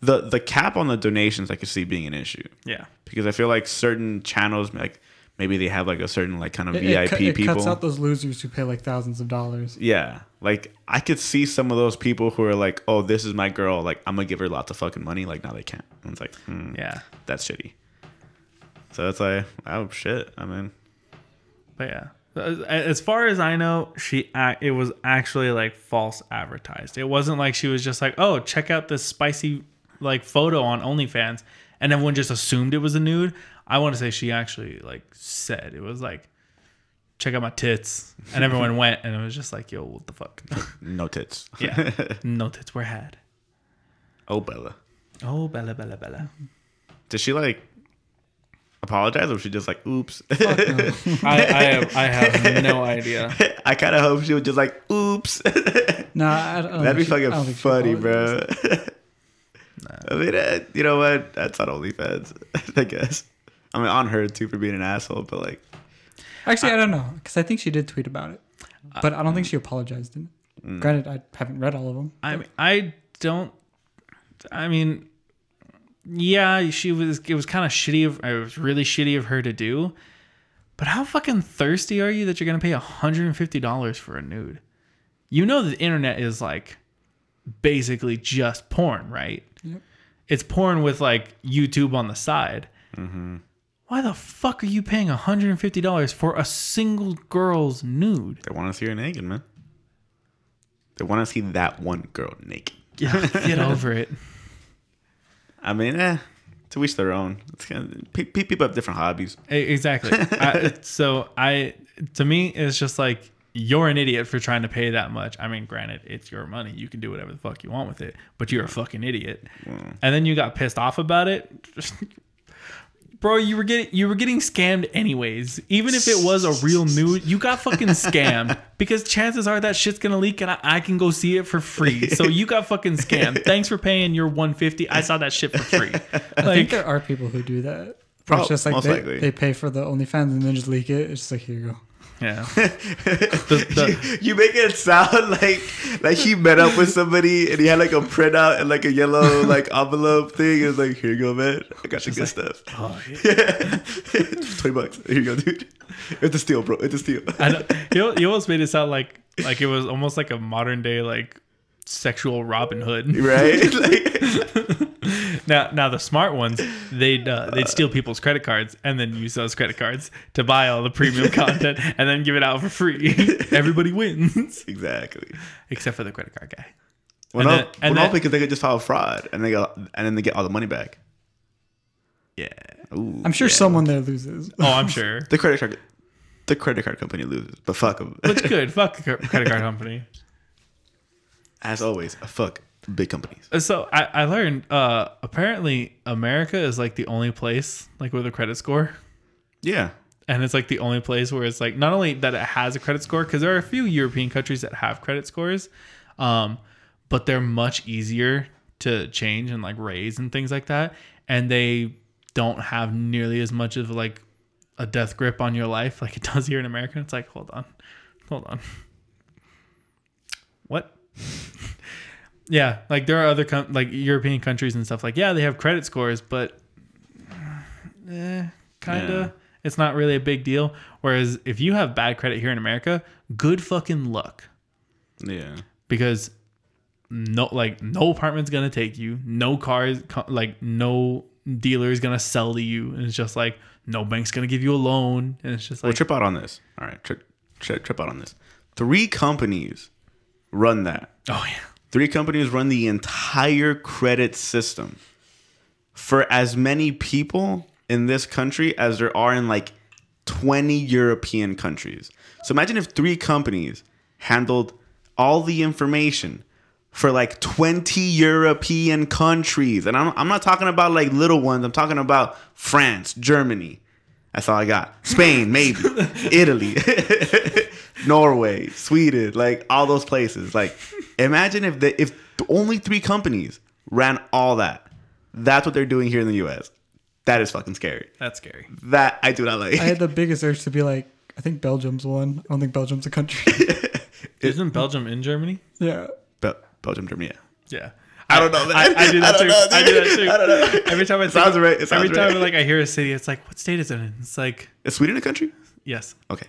the the cap on the donations. I could see being an issue Yeah. because I feel like certain channels, like maybe they have like a certain like kind of It, VIP it, cu- it people. cuts out those losers who pay like thousands of dollars. Yeah. Like I could see some of those people who are like, "Oh, this is my girl. Like I'm gonna give her lots of fucking money." Like now they can't. And it's like, hmm, Yeah. that's shitty. So it's like, oh shit. I mean, But yeah. As far as I know, she it was actually like false advertised. It wasn't like she was just like, "Oh, check out this spicy like photo on OnlyFans," and everyone just assumed it was a nude. I want to say she actually like said it was like, "Check out my tits," and everyone [LAUGHS] went, and it was just like, "Yo, what the fuck?" [LAUGHS] no tits. yeah, [LAUGHS] no tits were had. oh Bella. Oh, Bella, Bella, Bella. Does she like apologize or was she just like, oops? [LAUGHS] I, I have I have no idea. [LAUGHS] I kind of hope she was just like, oops. [LAUGHS] No, I, I don't That'd be she- fucking don't think she funny, apologized. bro. I mean, uh, you know what? That's on OnlyFans, I guess. I mean, on her too for being an asshole, but like, Actually, I, don't know because I think she did tweet about it, but I don't think she apologized. In it. Mm. Granted, I haven't read all of them. I mean, I don't. I mean, yeah, she was. It was kind of shitty. Of, it was really shitty of her to do. But how fucking thirsty are you that you're gonna pay hundred and fifty dollars for a nude? You know the internet is like basically just porn, right? Yep. It's porn with like YouTube on the side. Mm-hmm. Why the fuck are you paying hundred and fifty dollars for a single girl's nude? they want to see her naked, man. They want to see that one girl naked. Yeah, get [LAUGHS] over it. I mean, eh, to each their own. It's kind of, pe- pe- people have different hobbies. Exactly. I, [LAUGHS] so I, to me, it's just like you're an idiot for trying to pay that much. I mean, granted, it's your money. You can do whatever the fuck you want with it, but you're a fucking idiot. And then you got pissed off about it. [LAUGHS] Bro, you were getting you were getting scammed anyways. Even if it was a real nude, you got fucking scammed [LAUGHS] because chances are that shit's gonna leak and I, I can go see it for free. So you got fucking scammed. [LAUGHS] Thanks for paying your 150. I saw that shit for free. [LAUGHS] I think there are people who do that. Prob- it's oh, just like most they, likely. they pay for the OnlyFans and then just leak it. It's just like here you go. Yeah. [LAUGHS] The- the- you make it sound like like he met up with somebody and he had like a printout and like a yellow like envelope thing. It's like, here you go, man. I got the good stuff. oh, [LAUGHS] yeah. Twenty bucks. Here you go, dude. It's a steal, bro. It's a steal. I know, you, you almost made it sound like like it was almost like a modern day like sexual Robin Hood. right? [LAUGHS] Like, Now now the smart ones they'd uh, they'd steal people's credit cards and then use those credit cards to buy all the premium [LAUGHS] content and then give it out for free. [LAUGHS] Everybody wins exactly. except for the credit card guy. Well, And no, then- and well, no, then- because they could just file fraud and they got and then they get all the money back. Yeah. Ooh, I'm sure yeah. someone there loses. Oh, I'm sure. [LAUGHS] the credit card the credit card company loses, but fuck them. Which good. Fuck the credit card company. As always, a fuck big companies. So I, I learned uh apparently America is like the only place like with a credit score. Yeah, and it's like the only place where it's like not only that it has a credit score because there are a few European countries that have credit scores, um, but they're much easier to change and like raise and things like that, and they don't have nearly as much of like a death grip on your life like it [LAUGHS] does here in America. It's like hold on, hold on, what? Yeah, like there are other com- like European countries and stuff like yeah they have credit scores, but eh, kind of. Yeah. It's not really a big deal. Whereas if you have bad credit here in America, good fucking luck yeah. because no, like no apartment's gonna take you, no cars, like no dealer is gonna sell to you, and it's just like no bank's gonna give you a loan, and it's just like Well, trip out on this. All right, trip, trip, trip out on this. Three companies run that. oh yeah, Three companies run the entire credit system for as many people in this country as there are in like 20 European countries. So imagine if three companies handled all the information for like 20 European countries. And I'm, I'm not talking about like little ones, I'm talking about France, Germany. That's all I got. Spain, maybe. [LAUGHS] Italy, [LAUGHS] Norway, Sweden, like all those places. Like, imagine if the if only three companies ran all that. That's what they're doing here in the U.S. That is fucking scary. that's scary. That I do not like. I had the biggest urge to be like, I think Belgium's one. I don't think Belgium's a country. [LAUGHS] Isn't Belgium in Germany? yeah. Bel- Belgium, Germany. Yeah. Yeah. I don't know, man. I, I do [LAUGHS] that I too. know, I do that too. [LAUGHS] I don't know. Every time I think, sounds right. It sounds every time right. like I hear a city, it's like, what state is it in? It's like, Is Sweden a country? yes. Okay.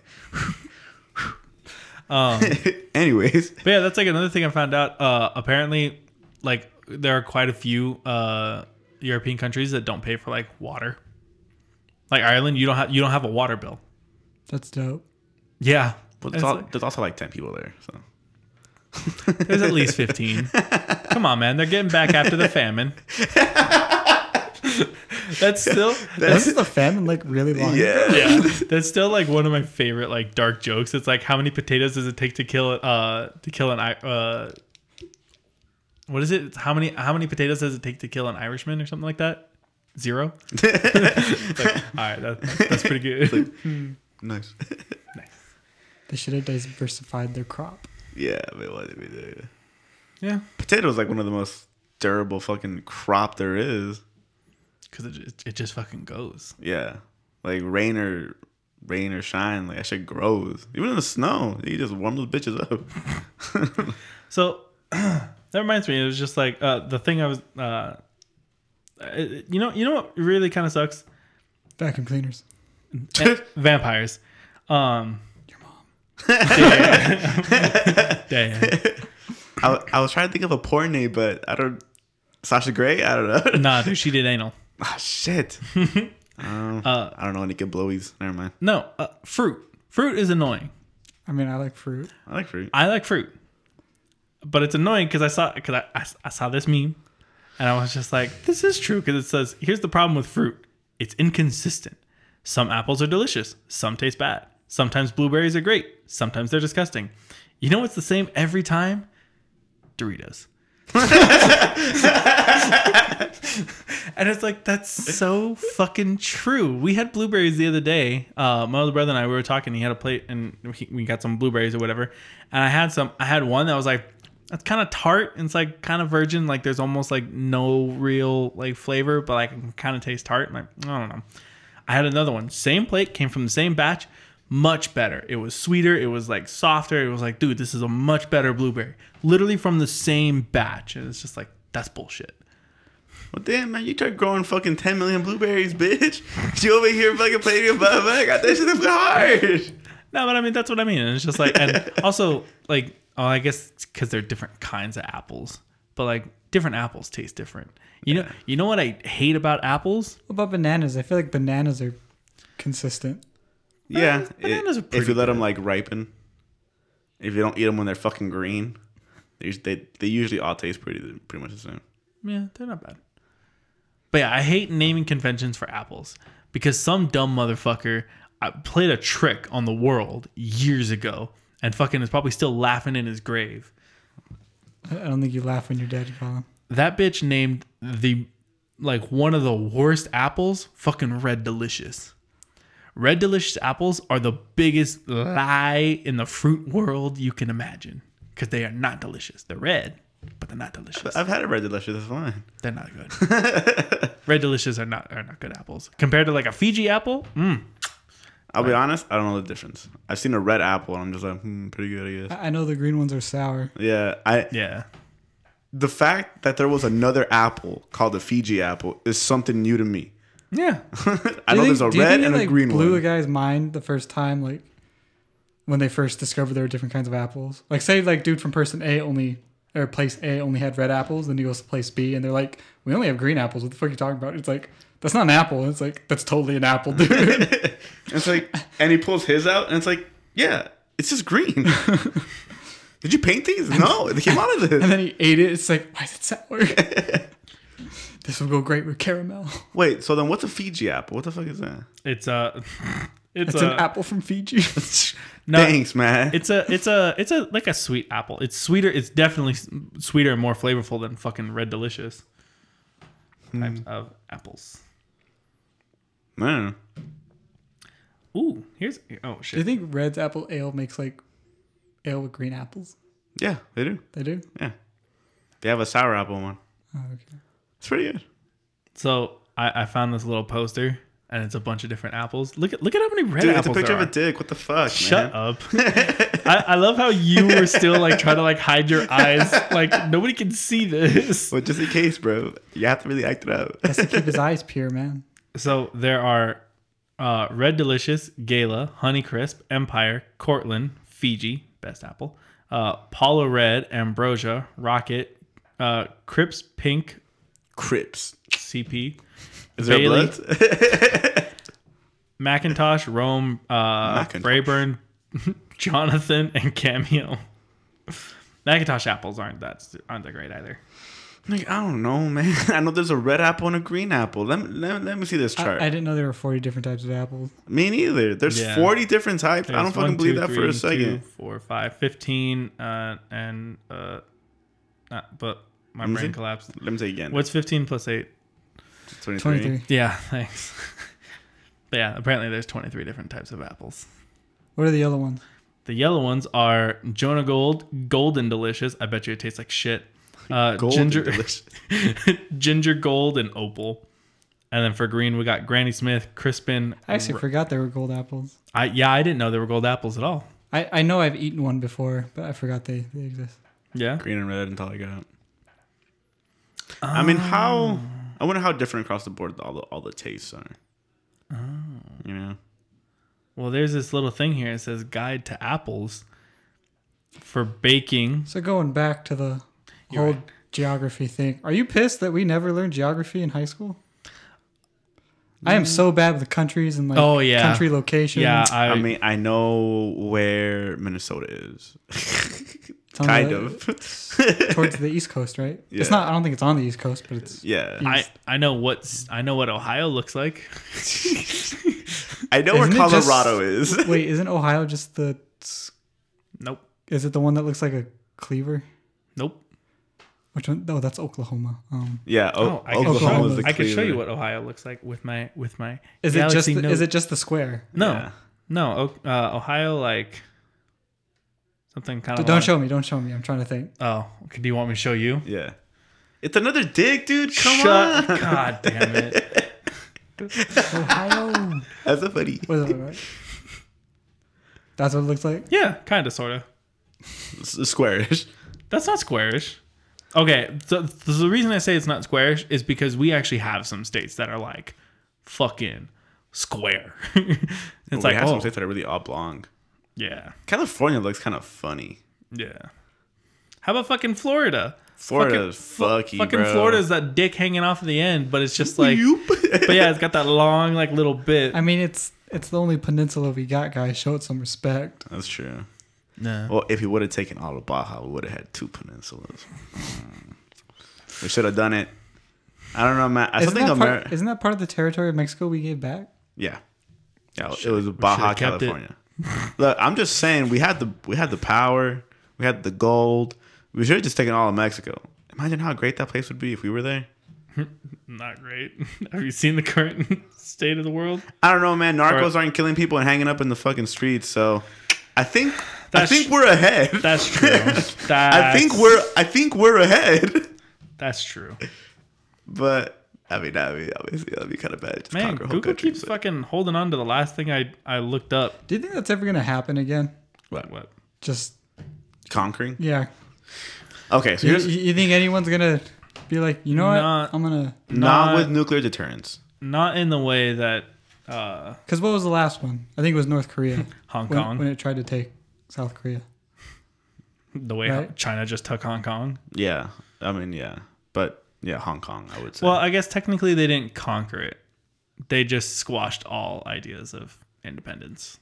Um, [LAUGHS] Anyways, But yeah, that's like another thing I found out. Uh, apparently, like there are quite a few uh, European countries that don't pay for like water. Like Ireland, you don't have you don't have a water bill. That's dope. Yeah, well, It's there's, al- like- there's also like ten people there. So there's at least [LAUGHS] fifteen. Come on, man, they're getting back after the famine. [LAUGHS] [LAUGHS] that's still Wasn't the famine like really long? yeah, yeah, [LAUGHS] that's still like one of my favorite like dark jokes. It's like how many potatoes does it take to kill uh to kill an uh what is it? It's how many how many potatoes does it take to kill an Irishman or something like that? Zero. [LAUGHS] Like, all right, that, that's pretty good. nice. Nice. They should have diversified their crop. yeah, but what did we do? yeah, Potato is like one of the most durable fucking crop there is. Because it, just- it just fucking goes. Yeah, like rain or rain or shine, like that shit grows. Even in the snow, you just warm those bitches up. [LAUGHS] So [CLEARS THROAT] that reminds me, it was just like uh, the thing I was, uh, it- you know, you know what really kind of sucks? Vacuum cleaners. [LAUGHS] Vampires. Um, Your mom. [LAUGHS] damn. I, I was trying to think of a porn name, but I don't. Sasha Grey? I don't know. Nah, dude, she did anal. Ah, shit. um, [LAUGHS] Uh, I don't know any good blowies. Never mind. No, uh, fruit. Fruit is annoying. I mean, I like fruit. I like fruit. I like fruit, but it's annoying because I saw because I, I I saw this meme, and I was just like, this is true because it says here's the problem with fruit. It's inconsistent. Some apples are delicious. Some taste bad. Sometimes blueberries are great. Sometimes they're disgusting. You know what's the same every time? Doritos. And it's like that's so fucking true. We had blueberries the other day. Uh, my older brother and I we were talking. He had a plate, and he, we got some blueberries or whatever. And I had some. I had one that was like that's kind of tart. And it's like kind of virgin. Like there's almost like no real like flavor, but like I can kind of taste tart. Like I don't know. I had another one. Same plate, came from the same batch. Much better. It was sweeter. It was like softer. It was like, dude, this is a much better blueberry. Literally from the same batch. And it's just like, that's bullshit. Well, damn, man, you tried growing fucking 10 million blueberries, bitch. You over here fucking playing your butt, man. I got that shit that's hard. No, but I mean, that's what I mean. And it's just like, and also, like, oh, I guess because they're different kinds of apples, but like, different apples taste different. You know, you know what I hate about apples? What about bananas? I feel like bananas are consistent. Yeah, bananas it- are if you let them like ripen, if you don't eat them when they're fucking green, they they, they usually all taste pretty pretty much the same. Yeah, they're not bad. But yeah, I hate naming conventions for apples because some dumb motherfucker uh, played a trick on the world years ago and fucking is probably still laughing in his grave. I I don't think you laugh when you're dead, Colin. That bitch named the like one of the worst apples fucking Red Delicious. Red Delicious apples are the biggest lie in the fruit world you can imagine because they are not delicious. They're red, but they're not delicious. I've had a red delicious. It's fine. They're not good. [LAUGHS] Red Delicious are not are not good apples compared to like a Fiji apple. Mm. I'll be honest. I don't know the difference. I've seen a red apple and I'm just like, hmm, pretty good, I guess. I I know the green ones are sour. Yeah, I Yeah, the fact that there was another apple called the Fiji apple is something new to me. Yeah. [LAUGHS] I Do know you there's a think- red think it, and a like, green blew one. a guy's mind the first time, like when they first discovered there were different kinds of apples. Like, say, like, dude from person A only or place A only had red apples, then he goes to place B, and they're like, "We only have green apples. What the fuck are you talking about?" It's like that's not an apple. It's like that's totally an apple, dude. [LAUGHS] it's like, and he pulls his out, and it's like, yeah, it's just green. [LAUGHS] Did you paint these? No, they came out of this. and then he ate it. It's like, why is it sour? This will go great with caramel. [LAUGHS] Wait, so then what's a Fiji apple? What the fuck is that? It's uh [LAUGHS] it's It's a an apple from Fiji. [LAUGHS] no, Thanks, man. It's a it's a it's a like a sweet apple. It's sweeter. It's definitely sweeter and more flavorful than fucking Red Delicious types of apples. I. Ooh, here's oh shit. Do you think Redd's apple ale makes like ale with green apples? Yeah, they do. They do. Yeah, they have a sour apple one. Oh, okay. It's pretty good. So I, I found this little poster and it's a bunch of different apples. Look at look at how many red apples. Dude, it's a picture there of a dick. What the fuck, Shut man? up. [LAUGHS] I, I love how you were still like trying to like hide your eyes. Like nobody can see this. Well, just in case, bro, you have to really act it out. Has to keep his eyes pure, man. [LAUGHS] So there are uh, Red Delicious, Gala, Honeycrisp, Empire, Cortland, Fiji, best apple, uh, Paula Red, Ambrosia, Rocket, uh, Cripps Pink, Crips. CP, Is there Bailey. blood? [LAUGHS] McIntosh, Rome, uh, McIntosh. Braeburn, [LAUGHS] Jonathan, and Cameo. McIntosh apples aren't that aren't that great either. like, I don't know, man. [LAUGHS] I know there's a red apple and a green apple. Let me, let, me- let me see this chart. I didn't know there were 40 different types of apples. me neither. There's Yeah. 40 different types. I don't There's fucking one, believe two, that for a second. Two, four, five, 15, uh, and uh, uh, but my Let brain see. collapsed. Let me say again. What's 15 plus 8? 23? 23. Yeah, [LAUGHS] thanks. but yeah, apparently there's 23 different types of apples. What are the yellow ones? The yellow ones are Jonagold, Golden Delicious. I bet you it tastes like shit. Uh, [LAUGHS] Gold ginger, [LAUGHS] delicious. ginger gold, and opal. And then for green, we got Granny Smith, Crispin. I actually forgot there were gold apples. I yeah, I didn't know there were gold apples at all. I, I know I've eaten one before, but I forgot they, they exist. Yeah. Green and red until I got. I mean, how? Ah. I wonder how different across the board all the all the tastes are. Oh. You know. Well, there's this little thing here. It says guide to apples for baking. So going back to the You're whole right. geography thing, are you pissed that we never learned geography in high school? I am mm. so bad with the countries and like Oh, yeah. country locations. Yeah, I, I mean, I know where Minnesota is. [LAUGHS] It's kind the- of. towards the [LAUGHS] East Coast, right? It's not. I don't think it's on the East Coast, but it's. yeah. I I know what's I know what Ohio looks like. I know where Isn't it just- Colorado is. [LAUGHS] Wait, isn't Ohio just the? Nope. Is it the one that looks like a cleaver? Nope. Which one? No, that's Oklahoma. Um, Yeah. Oh, O- I Oklahoma is the I can show you what Ohio looks like with my with my. is it just? The, is it just the square? No, Yeah. no. O- Uh, Ohio like something kind of. Don't show me. Don't show me. I'm trying to think. Oh, okay, do you want me to show you? Yeah. It's another dig, dude. Come Shut. on. God damn it. Ohio. That's a funny. what is it? Right? That's what it looks like. Yeah, kind of, sort of. Squarish. That's not squarish. Okay, so, so the reason I say it's not squarish is because we actually have some states that are like fucking square. [LAUGHS] it's we like have oh some states that are really oblong. Yeah, California looks kind of funny. yeah. How about fucking Florida? Florida's Fucking- fucky, fucking bro. Florida's that dick hanging off at the end, but it's just like, [LAUGHS] but yeah, it's got that long like little bit. I mean, it's it's the only peninsula we got, guys. Show it some respect. That's true. Nah. Well, if he would have taken all of Baja, we would have had two peninsulas. Mm. We should have done it. I don't know, man. I still Isn't think that, America. part, isn't that part of the territory of Mexico we gave back? Yeah, yeah. It was Baja, should've it. California. Look, I'm just saying we had the we had the power, we had the gold. We should have just taken all of Mexico. Imagine how great that place would be if we were there. [LAUGHS] Not great. [LAUGHS] Have you seen the current [LAUGHS] state of the world? I don't know, man. Narcos Or- aren't killing people and hanging up in the fucking streets, so I think That's- I think we're ahead. That's true. That's, I think we're I think we're ahead. That's true. But I mean, I mean, obviously that'd be kind of bad. Just Man, conquer whole Google country, keeps but- fucking holding on to the last thing I I looked up. Do you think that's ever gonna happen again? What? What? Just conquering. yeah. Okay, so You, here's you think anyone's gonna be like, you know what? I'm gonna. not, Not- with nuclear deterrence. Not in the way that uh, Because what was the last one? I think it was North Korea [LAUGHS] Hong when, Kong, when it tried to take South Korea. the way right. China just took Hong Kong. Yeah, I mean, yeah, but yeah, Hong Kong, I would say. Well, I guess technically they didn't conquer it. They just squashed all ideas of independence.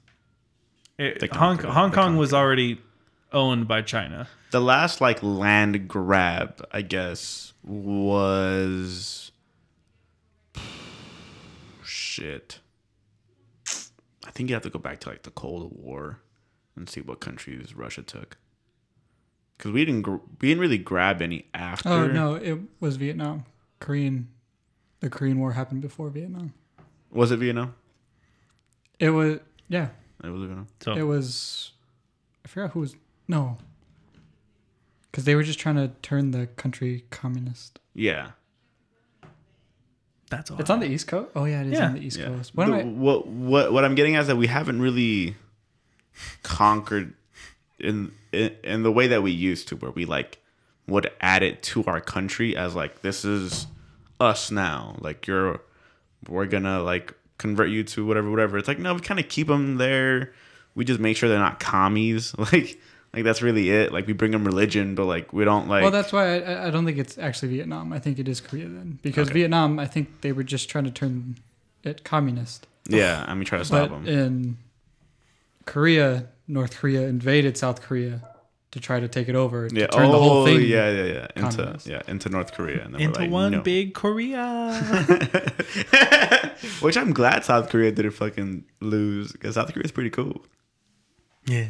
It, Hong, it. Hong Kong was already owned by China. the last like land grab, I guess, was shit. I think you have to go back to like the Cold War and see what countries Russia took. Because we didn't, we didn't really grab any oh, after. Oh no, it was Vietnam. Korean, the Korean War happened before Vietnam. Was it Vietnam? It was yeah. It was Vietnam. So It was. I forgot who was no. Because they were just trying to turn the country communist. Yeah. that's all. It's on the East Coast. Oh yeah, it is Yeah. on the East yeah. Coast. What The- am I? what what what I'm getting at is that we haven't really conquered in, in in the way that we used to, where we like would add it to our country as like this is us now. Like you're, we're gonna like convert you to whatever, whatever. It's like no, we kind of keep them there. We just make sure they're not commies. [LAUGHS] Like like that's really it. Like we bring them religion, but like we don't like. Well, that's why I- I, don't think it's actually Vietnam. I think it is Korea then, because Okay. Vietnam, I think they were just trying to turn it communist. yeah, I mean try to stop But them. in Korea, North Korea invaded South Korea to try to take it over. To yeah. turn oh, the whole thing. yeah, yeah, yeah. Into communist. yeah, into North Korea, and then into like, one no. big Korea. [LAUGHS] Which I'm glad South Korea didn't fucking lose because South Korea is pretty cool. yeah.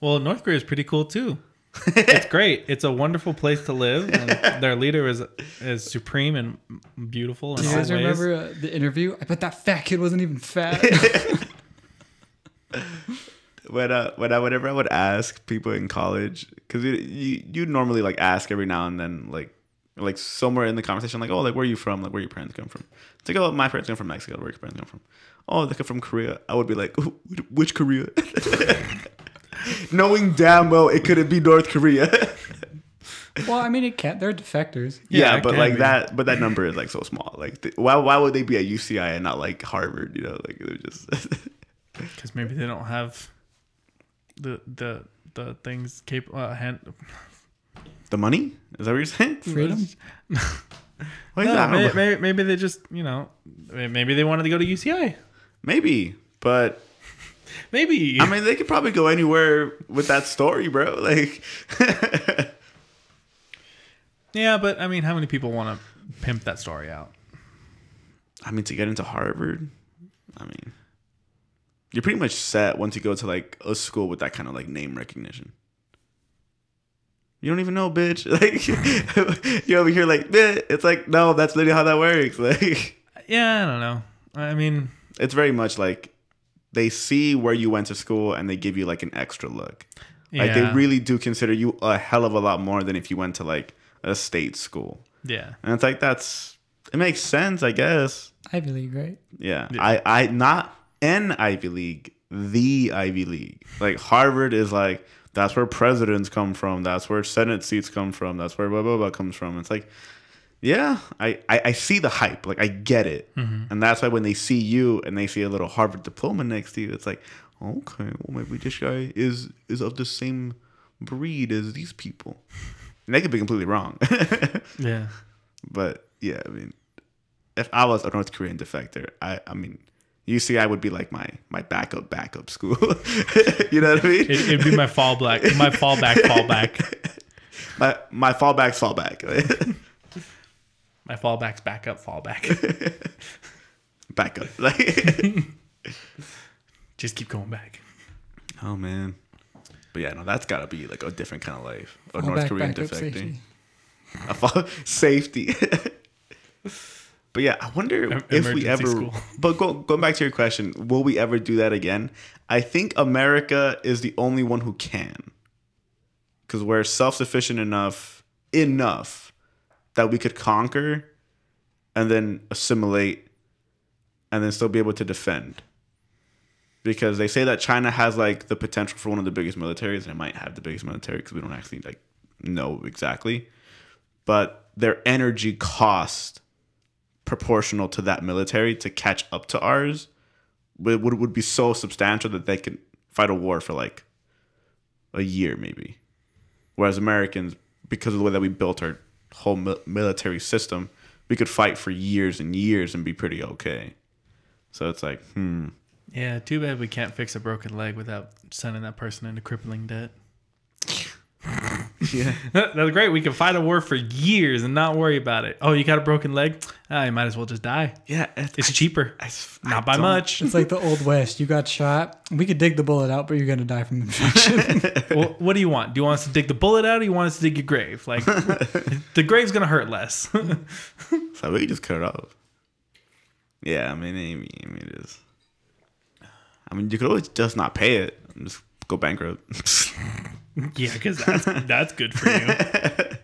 Well, North Korea is pretty cool too. [LAUGHS] it's great. It's a wonderful place to live, and their leader is is supreme and beautiful in Do you guys remember uh, the interview? I bet that fat kid wasn't even fat. [LAUGHS] when uh, when I whenever I would ask people in college, because you, you you normally like ask every now and then like like somewhere in the conversation like oh like where are you from? Like where your parents come from? It's like oh my parents come from Mexico. Where your parents come from? Oh they come from Korea. I would be like "Wh- which Korea? [LAUGHS] Knowing damn well it couldn't be North Korea. [LAUGHS] Well, I mean, it can't. They're defectors. yeah, Yeah, but like be. that but that number is like so small. Like th- why why would they be at UCI and not like Harvard you know? Like they're just [LAUGHS] because maybe they don't have the the the things capable uh, hand. the money is that what you're saying [LAUGHS] Freedom. [LAUGHS] Why is No, that? Maybe, maybe, maybe they just you know maybe they wanted to go to UCI. maybe but Maybe I mean, they could probably go anywhere with that story, bro. [LAUGHS] Like, yeah, but I mean, how many people want to pimp that story out? I mean, to get into Harvard, I mean, you're pretty much set once you go to like a school with that kind of like name recognition. You don't even know, bitch. [LAUGHS] Like, [LAUGHS] you over here, like, "Meh." it's like, no, that's literally how that works. [LAUGHS] Like, Yeah, I don't know. I mean, it's very much like they see where you went to school and they give you like an extra look. Like, they really do consider you a hell of a lot more than if you went to like a state school. yeah. And it's like that's it makes sense, I guess. I believe, right? Yeah. Yeah. I I not an Ivy League, the Ivy League. Like Harvard is like that's where presidents come from, that's where Senate seats come from, that's where blah blah blah comes from. It's like yeah, I, I, I see the hype. Like I get it. Mm-hmm. And that's why when they see you and they see a little Harvard diploma next to you, it's like, okay, well maybe this guy is is of the same breed as these people. And they could be completely wrong. Yeah. [LAUGHS] But yeah, I mean, if I was a North Korean defector, I I mean, UCI would be like my my backup backup school. [LAUGHS] you know what I mean? It, it'd be my fallback, my fallback, fallback. [LAUGHS] my my fallback's fallback. [LAUGHS] My fallback's backup, fallback. backup. Like, Just keep going back. oh man. But yeah, no, that's gotta be like a different kind of life. A North back, Korean backup, defecting. safety. A fall, safety. But yeah, I wonder Em- if we ever. school. [LAUGHS] But go, going back to your question, will we ever do that again? I think America is the only one who can, because we're self sufficient enough enough that we could conquer, and then assimilate, and then still be able to defend. Because they say that China has like the potential for one of the biggest militaries, and it might have the biggest military because we don't actually like know exactly but their energy cost proportional to that military to catch up to ours would, would, would be so substantial that they could fight a war for like a year maybe. Whereas americans because of the way that we built our whole mil- military system we could fight for years and years and be pretty okay. So it's like hmm. Yeah, too bad we can't fix a broken leg without sending that person into crippling debt. [LAUGHS] yeah [LAUGHS] That's great. We can fight a war for years and not worry about it. Oh, you got a broken leg? Ah, you might as well just die. yeah it's, It's cheaper. I, I Not by don't- much. It's like the old west. You got shot. We could dig the bullet out, but you're gonna die from infection. [LAUGHS] well, what do you want? Do you want us to dig the bullet out or you want us to dig your grave? Like, the grave's going to hurt less. So we could just cut it off. Yeah, I mean, I mean, I mean, it is. I mean, you could always just not pay it and just go bankrupt. [LAUGHS] yeah, because that's, that's good for you. [LAUGHS]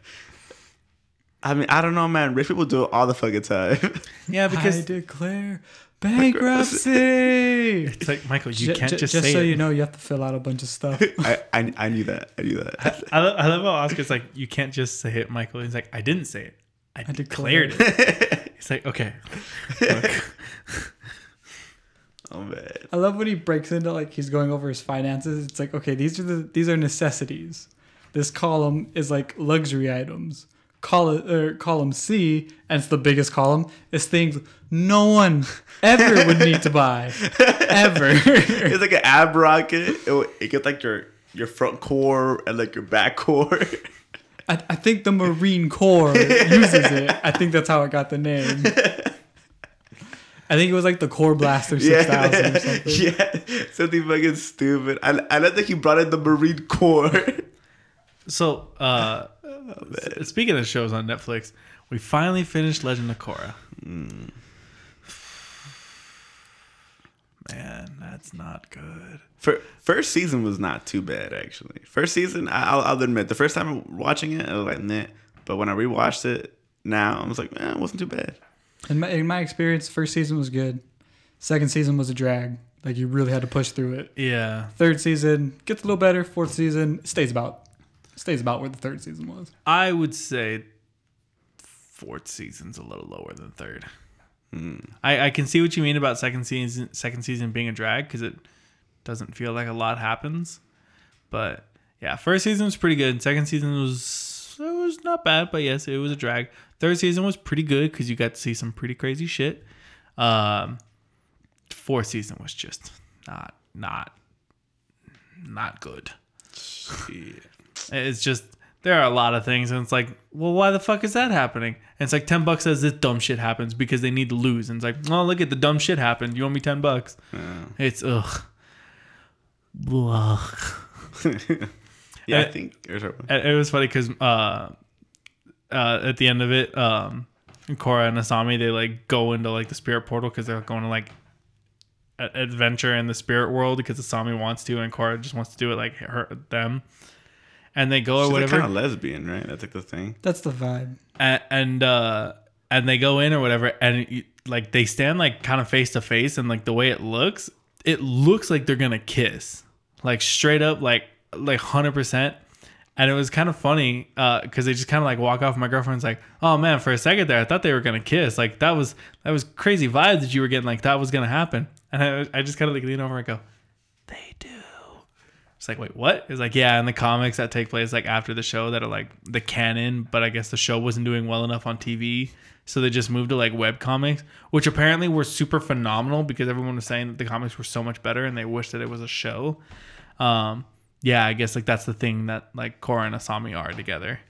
I mean, I don't know, man. Rich people do it all the fucking time. [LAUGHS] Yeah, because I declare bankruptcy. it's like, Michael, you Ju- can't ju- just, just say so it. you know, you have to fill out a bunch of stuff. I, I I knew that. I knew that. I, lo- I love how Oscar's like, you can't just say it, Michael. He's like, I didn't say it. I, I declared declared it. He's like, okay. Look, Oh man. I love when he breaks into like he's going over his finances. It's like, okay, these are the these are necessities. This column is like luxury items. Column or er, column C, and it's the biggest column, is things no one ever [LAUGHS] would need to buy. Ever. [LAUGHS] It's like an ab rocket. It, it gets like your your front core and like your back core. I, I think the Marine Corps [LAUGHS] uses it. I think that's how it got the name. I think it was like the Core [LAUGHS] Blaster 6000 or something. [LAUGHS] yeah, something fucking stupid. I I don't think he brought in the Marine Corps. [LAUGHS] so, uh, s- speaking of shows on Netflix, we finally finished Legend of Korra. Man, man, that's not good. For, first season was not too bad actually. First season, I- I'll, I'll admit, the first time I'm watching it, I was like, nah. But when I rewatched it now, I was like, man, it wasn't too bad. In my, in my experience, first season was good. Second season was a drag. Like you really had to push through it. Yeah, Third season gets a little better. Fourth season stays about stays about where the third season was. I would say fourth season's a little lower than third. Hmm. I, I can see what you mean about second season second season being a drag because it doesn't feel like a lot happens. But yeah, first season was pretty good. Second season was it was not bad, but yes, it was a drag. Third season was pretty good because you got to see some pretty crazy shit. Um, fourth season was just not not not good. It's just there are a lot of things, and it's like, well, why the fuck is that happening? And it's like ten bucks says this dumb shit happens because they need to lose, and it's like, oh, look at the dumb shit happened. You owe me ten bucks. It's ugh. Blah. [LAUGHS] Yeah, I Uh, think. It it was funny because uh, uh, at the end of it, um, Korra and Asami they like go into like the spirit portal because they're going to like a- adventure in the spirit world because Asami wants to and Korra just wants to do it like her them, and they go or She's like whatever kind of lesbian, right? That's like the thing. That's the vibe. and and, uh, and they go in or whatever, and like they stand like kind of face to face, and like the way it looks, it looks like they're gonna kiss, like straight up, like like hundred percent. And it was kind of funny because they just kind of like walk off. My girlfriend's like, "Oh man, for a second there, I thought they were gonna kiss. Like that was that was crazy vibe that you were getting. Like that was gonna happen." And I, I just kind of like lean over and go, "They do." It's like, wait, what? It's like, yeah, in the comics that take place like after the show that are like the canon, but I guess the show wasn't doing well enough on TV. So they just moved to like web comics, which apparently were super phenomenal because everyone was saying that the comics were so much better and they wished that it was a show. Um, yeah, I guess like that's the thing that like Korra and Asami are together.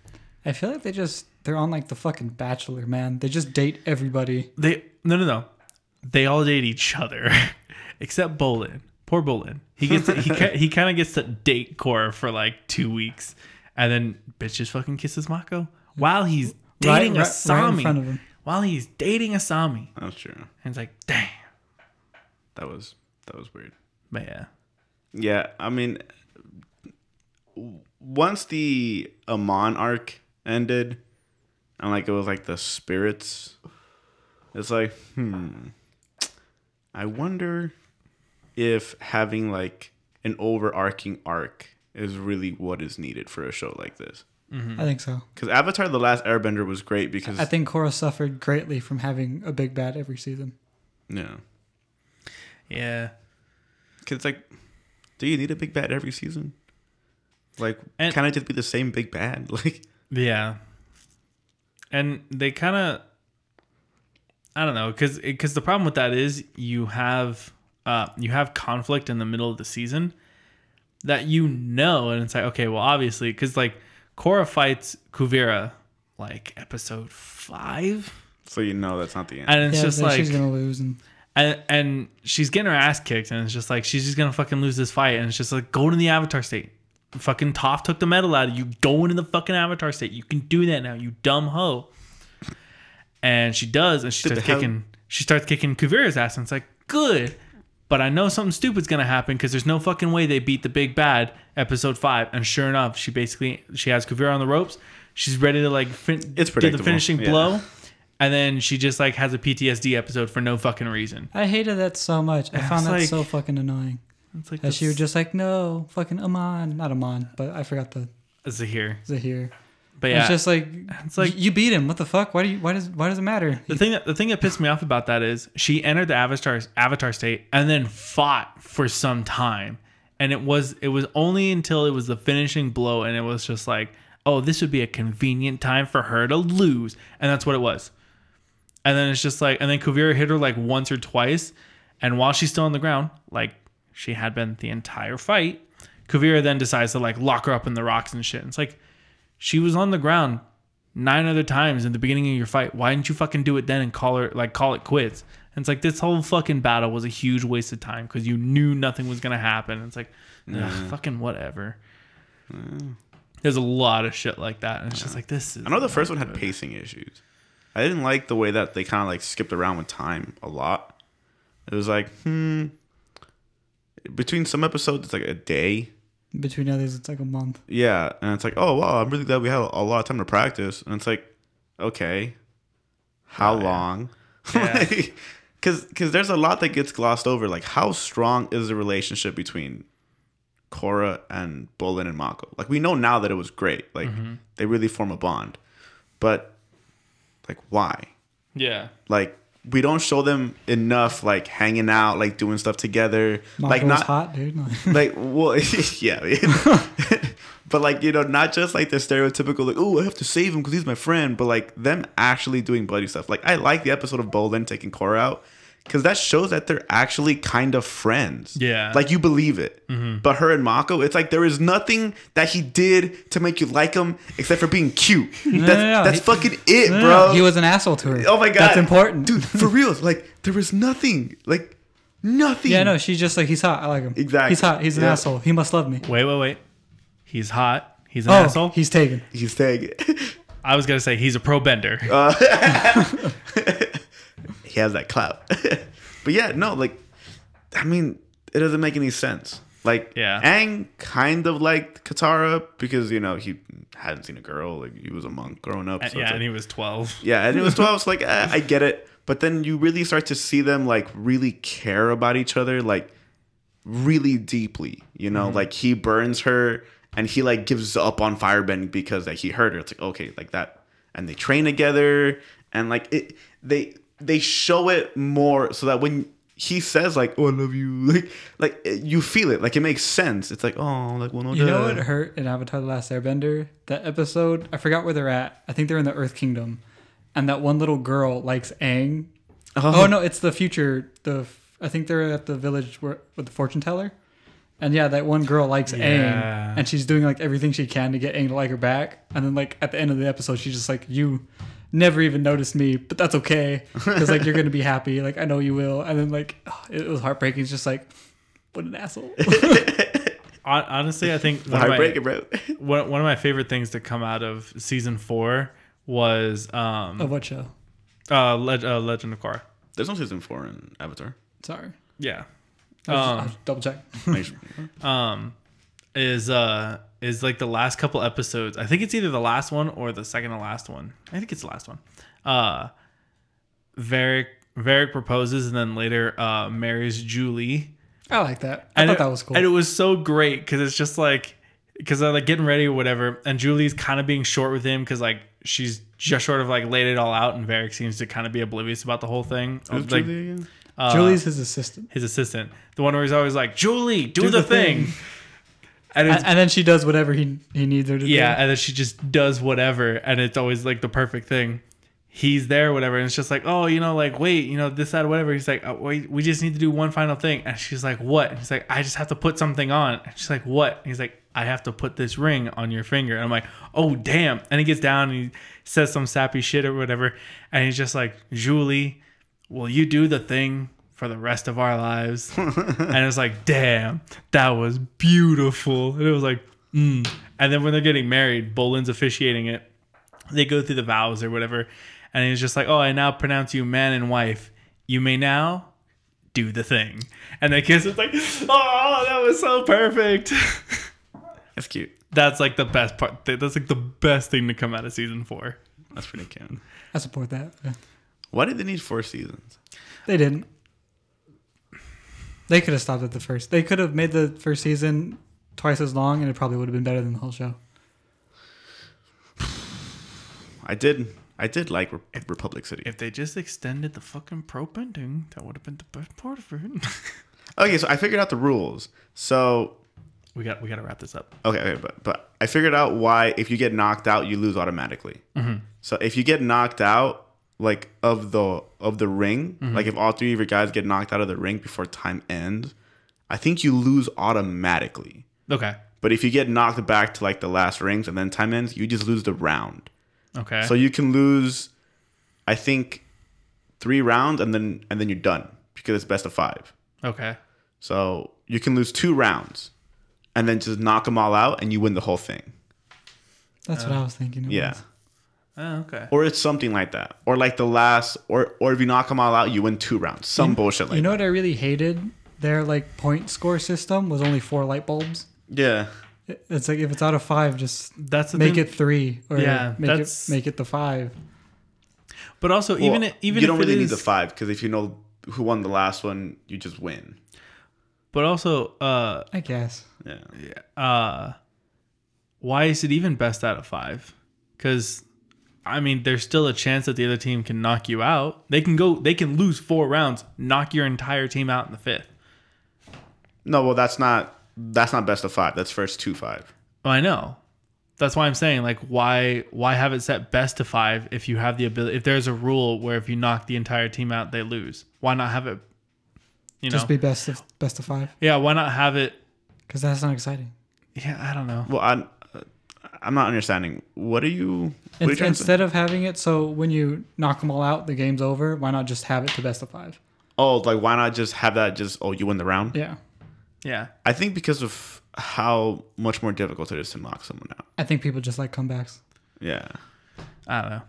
I feel like they just they're on like the fucking Bachelor, man. They just date everybody. They no no no, they all date each other [LAUGHS] except Bolin. Poor Bolin. He gets to, he he kind of gets to date Korra for like two weeks, and then bitch just fucking kisses Mako while he's dating right- Asami. right in front of him. While he's dating Asami, That's true. and it's like, damn. That was that was weird. But yeah, Yeah, I mean, w- once the Amon arc ended, and like it was like the spirits, it's like, hmm, I wonder if having like an overarching arc is really what is needed for a show like this. I think so. Because Avatar: The Last Airbender was great because I think Korra suffered greatly from having a big bad every season. yeah, yeah. because it's like, do you need a big bad every season? Like, And- can I just be the same big bad? [LAUGHS] Like, Yeah. And they kind of I don't know cuz cuz the problem with that is you have uh you have conflict in the middle of the season that you know and it's like okay, well obviously cuz like Korra fights Kuvira like episode 5 so you know that's not the end. and it's yeah, just like she's gonna lose, and and, and she's getting her ass kicked and it's just like she's just gonna fucking lose this fight. And it's just like go to the avatar state. Fucking Toph took the metal out of you. Go into the fucking avatar state. You can do that now you dumb hoe. And she does and she starts kicking she starts kicking Kuvira's ass and it's like good. But I know something stupid's gonna happen because there's no fucking way they beat the big bad episode five. And sure enough she basically she has Kuvira on the ropes. She's ready to like fin- It's do the finishing yeah. blow and then she just like has a PTSD episode for no fucking reason I hated that so much. I found that like- so fucking annoying. It's like she was just like, no, fucking Amon, not Amon, but I forgot the Zahir. Zahir. But yeah, It's just like It's like- you beat him. What the fuck? Why do you? Why does? Why does it matter? the thing that the thing that pissed me off about that is she entered the avatar avatar state and then fought for some time, and it was it was only until it was the finishing blow, and it was just like, oh, this would be a convenient time for her to lose, and that's what it was. And then it's just like, and then Kuvira hit her like once or twice, and while she's still on the ground, like she had been the entire fight, Kuvira then decides to like lock her up in the rocks and shit. And it's like she was on the ground nine other times in the beginning of your fight. Why didn't you fucking do it then and call her like call it quits? And it's like this whole fucking battle was a huge waste of time because you knew nothing was gonna happen. It's like, ugh, fucking whatever. There's a lot of shit like that, and it's just like this. Is I know the first one had pacing issues. I didn't like the way that they kind of like skipped around with time a lot. It was like, hmm, between some episodes it's like a day. Between others, it's like a month. Yeah, and it's like, oh wow, I'm really glad we had a lot of time to practice. And it's like, okay, how Oh, yeah. long? [LAUGHS] Yeah. Because because there's a lot that gets glossed over. Like, how strong is the relationship between Korra and Bolin and Mako? Like, we know now that it was great. Like, Mm-hmm. they really form a bond. But like, why? Yeah. Like, we don't show them enough like hanging out, like doing stuff together. Mako like not hot, dude. Like, [LAUGHS] like well [LAUGHS] yeah [LAUGHS] but like you know not just like the stereotypical like oh i have to save him because he's my friend but like them actually doing buddy stuff like i like the episode of bolin taking Korra out because that shows that they're actually kind of friends Yeah. like you believe it but her and mako it's like there is nothing that he did to make you like him except for being cute [LAUGHS] that's, no, no. that's He- fucking it No, no, bro no, He was an asshole to her. oh my god That's important. dude for [LAUGHS] real like there was nothing like nothing Yeah, no, she's just like he's hot. I like him. Exactly. He's hot. He's an Yeah. asshole. He must love me. Wait, wait, wait. He's hot. He's an oh, asshole. he's taken. he's tagging [LAUGHS] I was gonna say he's a pro bender. Uh, he has that clout. [LAUGHS] but yeah, no, like, I mean, it doesn't make any sense. Like, Yeah. Aang kind of liked Katara because you know he hadn't seen a girl. Like, he was a monk growing up. So yeah, and like- he was twelve. [LAUGHS] yeah, and it was [LAUGHS] twelve. So like, eh, I get it. But then you really start to see them like really care about each other, like really deeply. You know, like he burns her and he like gives up on firebending because like he hurt her. It's like okay, like that, and they train together and like it. They they show it more so that when he says like oh I love you [LAUGHS] like like you feel it like it makes sense. It's like oh like well no You know duh. what hurt in Avatar: The Last Airbender? That episode. I forgot where they're at. I think they're in the Earth Kingdom, and that one little girl likes Aang. Oh, oh no, it's the future. The I think they're at the village where with the fortune teller, and yeah, that one girl likes Yeah. Aang, and she's doing like everything she can to get Aang to like her back. And then like at the end of the episode, she's just like, "You never even noticed me, but that's okay, because like you're gonna be happy. Like I know you will." And then like [SIGHS] it was heartbreaking. It's just like, what an asshole. [LAUGHS] Honestly, I think one of, my, heartbreaking, bro. [LAUGHS] one, one of my favorite things to come out of season four was um of what show? uh, Leg- uh Legend of Korra. There's no season four in Avatar. Sorry. Yeah. I was just- I Um, double check. Make [LAUGHS] um is uh is like the last couple episodes. I think it's either the last one or the second to last one. I think it's the last one. Uh Varrick Varrick proposes and then later uh marries Zhu Li. I like that. I and thought it, that was cool. And it was so great because it's just like because they're like getting ready or whatever, and Zhu Li's kind of being short with him because like she's just sort of like laid it all out, and Varrick seems to kind of be oblivious about the whole thing. Who's like Zhu Li again? uh, Zhu Li's his assistant. his assistant, the one where he's always like, "Zhu Li, do, Do the, the thing,", thing. [LAUGHS] and And, then she does whatever he he needs her to yeah, do. Yeah, and then she just does whatever, and it's always like the perfect thing. He's there, whatever, and it's just like, oh, you know, like wait, you know, this, that, whatever. He's like, oh, wait, we just need to do one final thing, and she's like, what? And he's like, I just have to put something on. And she's like, what? And he's like, I have to put this ring on your finger. And I'm like, oh damn! And he gets down and he says some sappy shit or whatever, and he's just like, Zhu Li, will you do the thing for the rest of our lives? [LAUGHS] and it was like, damn, that was beautiful. And it was like, mm. And then when they're getting married, Bolin's officiating it. They go through the vows or whatever. And he's just like, oh, I now pronounce you man and wife. You may now do the thing. And they kiss. It's like, oh, that was so perfect. [LAUGHS] That's cute. That's like the best part. That's like the best thing to come out of season four. That's pretty cute. I support that. Yeah. Why did they need four seasons? They didn't. They could have stopped at the first. They could have made the first season twice as long, and it probably would have been better than the whole show. I did. I did like Re- Republic City. If they just extended the fucking pro bending, that would have been the best part of it. [LAUGHS] Okay, so I figured out the rules. So we got we got to wrap this up. okay, okay, but but I figured out why if you get knocked out, you lose automatically. Mm-hmm. So if you get knocked out, like of the of the ring, mm-hmm. like if all three of your guys get knocked out of the ring before time ends, I think you lose automatically. Okay. But if you get knocked back to like the last rings and then time ends, you just lose the round. Okay. So you can lose, I think, three rounds and then and then you're done because it's best of five. okay. So you can lose two rounds, and then just knock them all out, and you win the whole thing. That's what I was thinking. It Yeah, was. Oh, okay. or it's something like that, or like the last, or or if you knock them all out, you win two rounds. Some bullshit like You know that. what I really hated their like point score system was only four light bulbs. Yeah. It's like if it's out of five, just That's make thing. it three or Yeah, make it make it the five. But also, even Well, it, even you if don't it really need the five because if you know who won the last one, you just win. But also, uh, I guess. Yeah. uh, why is it even best out of five? Because, I mean, there's still a chance that the other team can knock you out. They can go, they can lose four rounds, knock your entire team out in the fifth. No, well, that's not that's not best of five. That's first two five. Well, I know. That's why I'm saying, like, why why have it set best to five if you have the ability? If there's a rule where if you knock the entire team out, they lose. Why not have it? You know, Just be best of best of five yeah. Why not have it? because that's not exciting. Yeah, I don't know. Well, I I'm not understanding. What are you? What are you In- to instead of having it so when you knock them all out, the game's over. Why not just have it to best of five? Oh, like why not just have that? Just oh, you win the round. Yeah, Yeah, I think because of how much more difficult it is to knock someone out. I think people just like comebacks. Yeah. I don't know.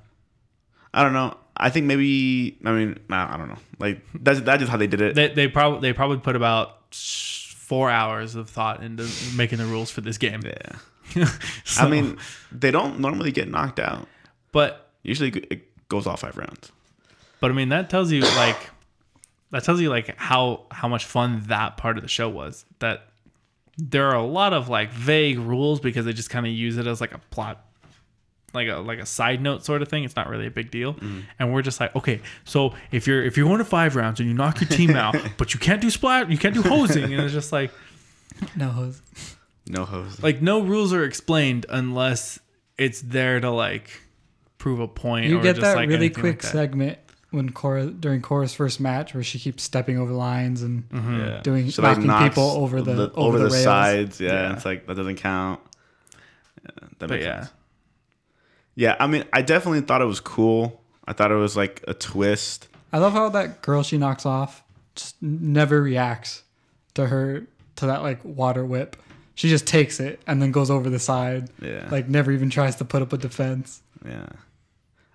I don't know. I think maybe. I mean, nah, I don't know. Like that's that's just how they did it. They they probably they probably put about four hours of thought into making the rules for this game. yeah. [LAUGHS] So- I mean, they don't normally get knocked out. but Usually it goes all five rounds. but I mean that tells you like that tells you like how how much fun that part of the show was. That there are a lot of like vague rules because they just kind of use it as like a plot like a like a side note sort of thing. It's not really a big deal. Mm-hmm. And we're just like, okay, so if you're if you're going to five rounds and you knock your team [LAUGHS] out, but you can't do splat, you can't do hosing, and it's just like [LAUGHS] No hose. No hose. like no rules are explained unless it's there to like prove a point. You or get just, that like, really quick like that. segment when Korra during Korra's first match where she keeps stepping over lines and Mm-hmm. Yeah. doing- She, like, knocking knocks people over the- over over the the, rails. sides. Yeah, Yeah. it's like that doesn't count. Yeah, that But makes yeah, sense. Yeah, I mean, I definitely thought it was cool. I thought it was like a twist. I love how that girl she knocks off just never reacts to her to that like water whip. She just takes it and then goes over the side. Yeah. Like never even tries to put up a defense. Yeah.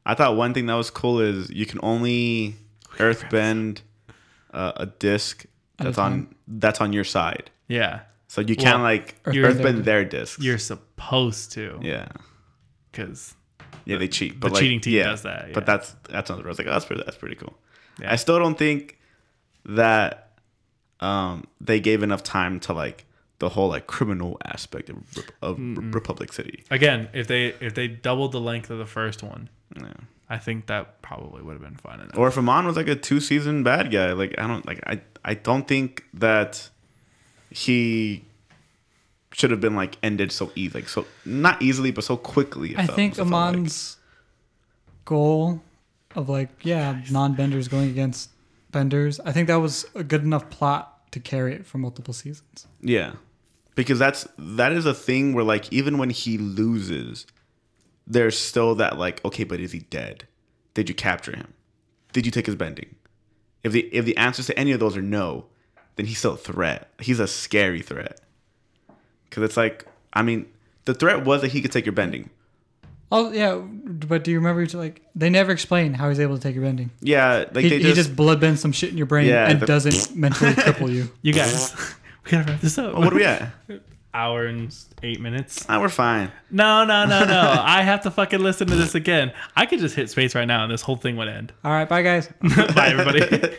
I thought one thing that was cool is you can only earthbend uh, a disc that's on that's on your side. yeah, So you can't Well, like Earthbend earthbend their- their discs. you're supposed to yeah. because Yeah, they cheat. the But like, cheating team yeah, does that, yeah. But that's that's on the road. Like, oh, that's pretty that's pretty cool. Yeah. I still don't think that um they gave enough time to like the whole like criminal aspect of, of Republic City. again if they if they doubled the length of the first one, Yeah. I think that probably would have been fine enough. Or if Amon was like a two season bad guy, like I don't like I I don't think that he should have been like ended so easy, like so not easily, but so quickly. it I felt- think it felt like. Amon's goal of like, yeah, non benders going against benders, I think that was a good enough plot to carry it for multiple seasons. Yeah. Because that's that is a thing where like even when he loses, there's still that like, okay, but is he dead? Did you capture him? Did you take his bending? If the if the answers to any of those are no, then he's still a threat. He's a scary threat. Cause it's like, I mean, the threat was that he could take your bending. Oh yeah, but do you remember like they never explain how he's able to take your bending? Yeah, like He, they he just, just blood bends some shit in your brain Yeah, and the- doesn't mentally [LAUGHS] cripple you. you guys, [LAUGHS] we gotta wrap this up. Oh, what are we at? [LAUGHS] Hour and eight minutes. Ah, we're fine. No, no, no, no. I have to fucking listen to this again. I could just hit space right now and this whole thing would end. All right, bye guys. Bye, everybody.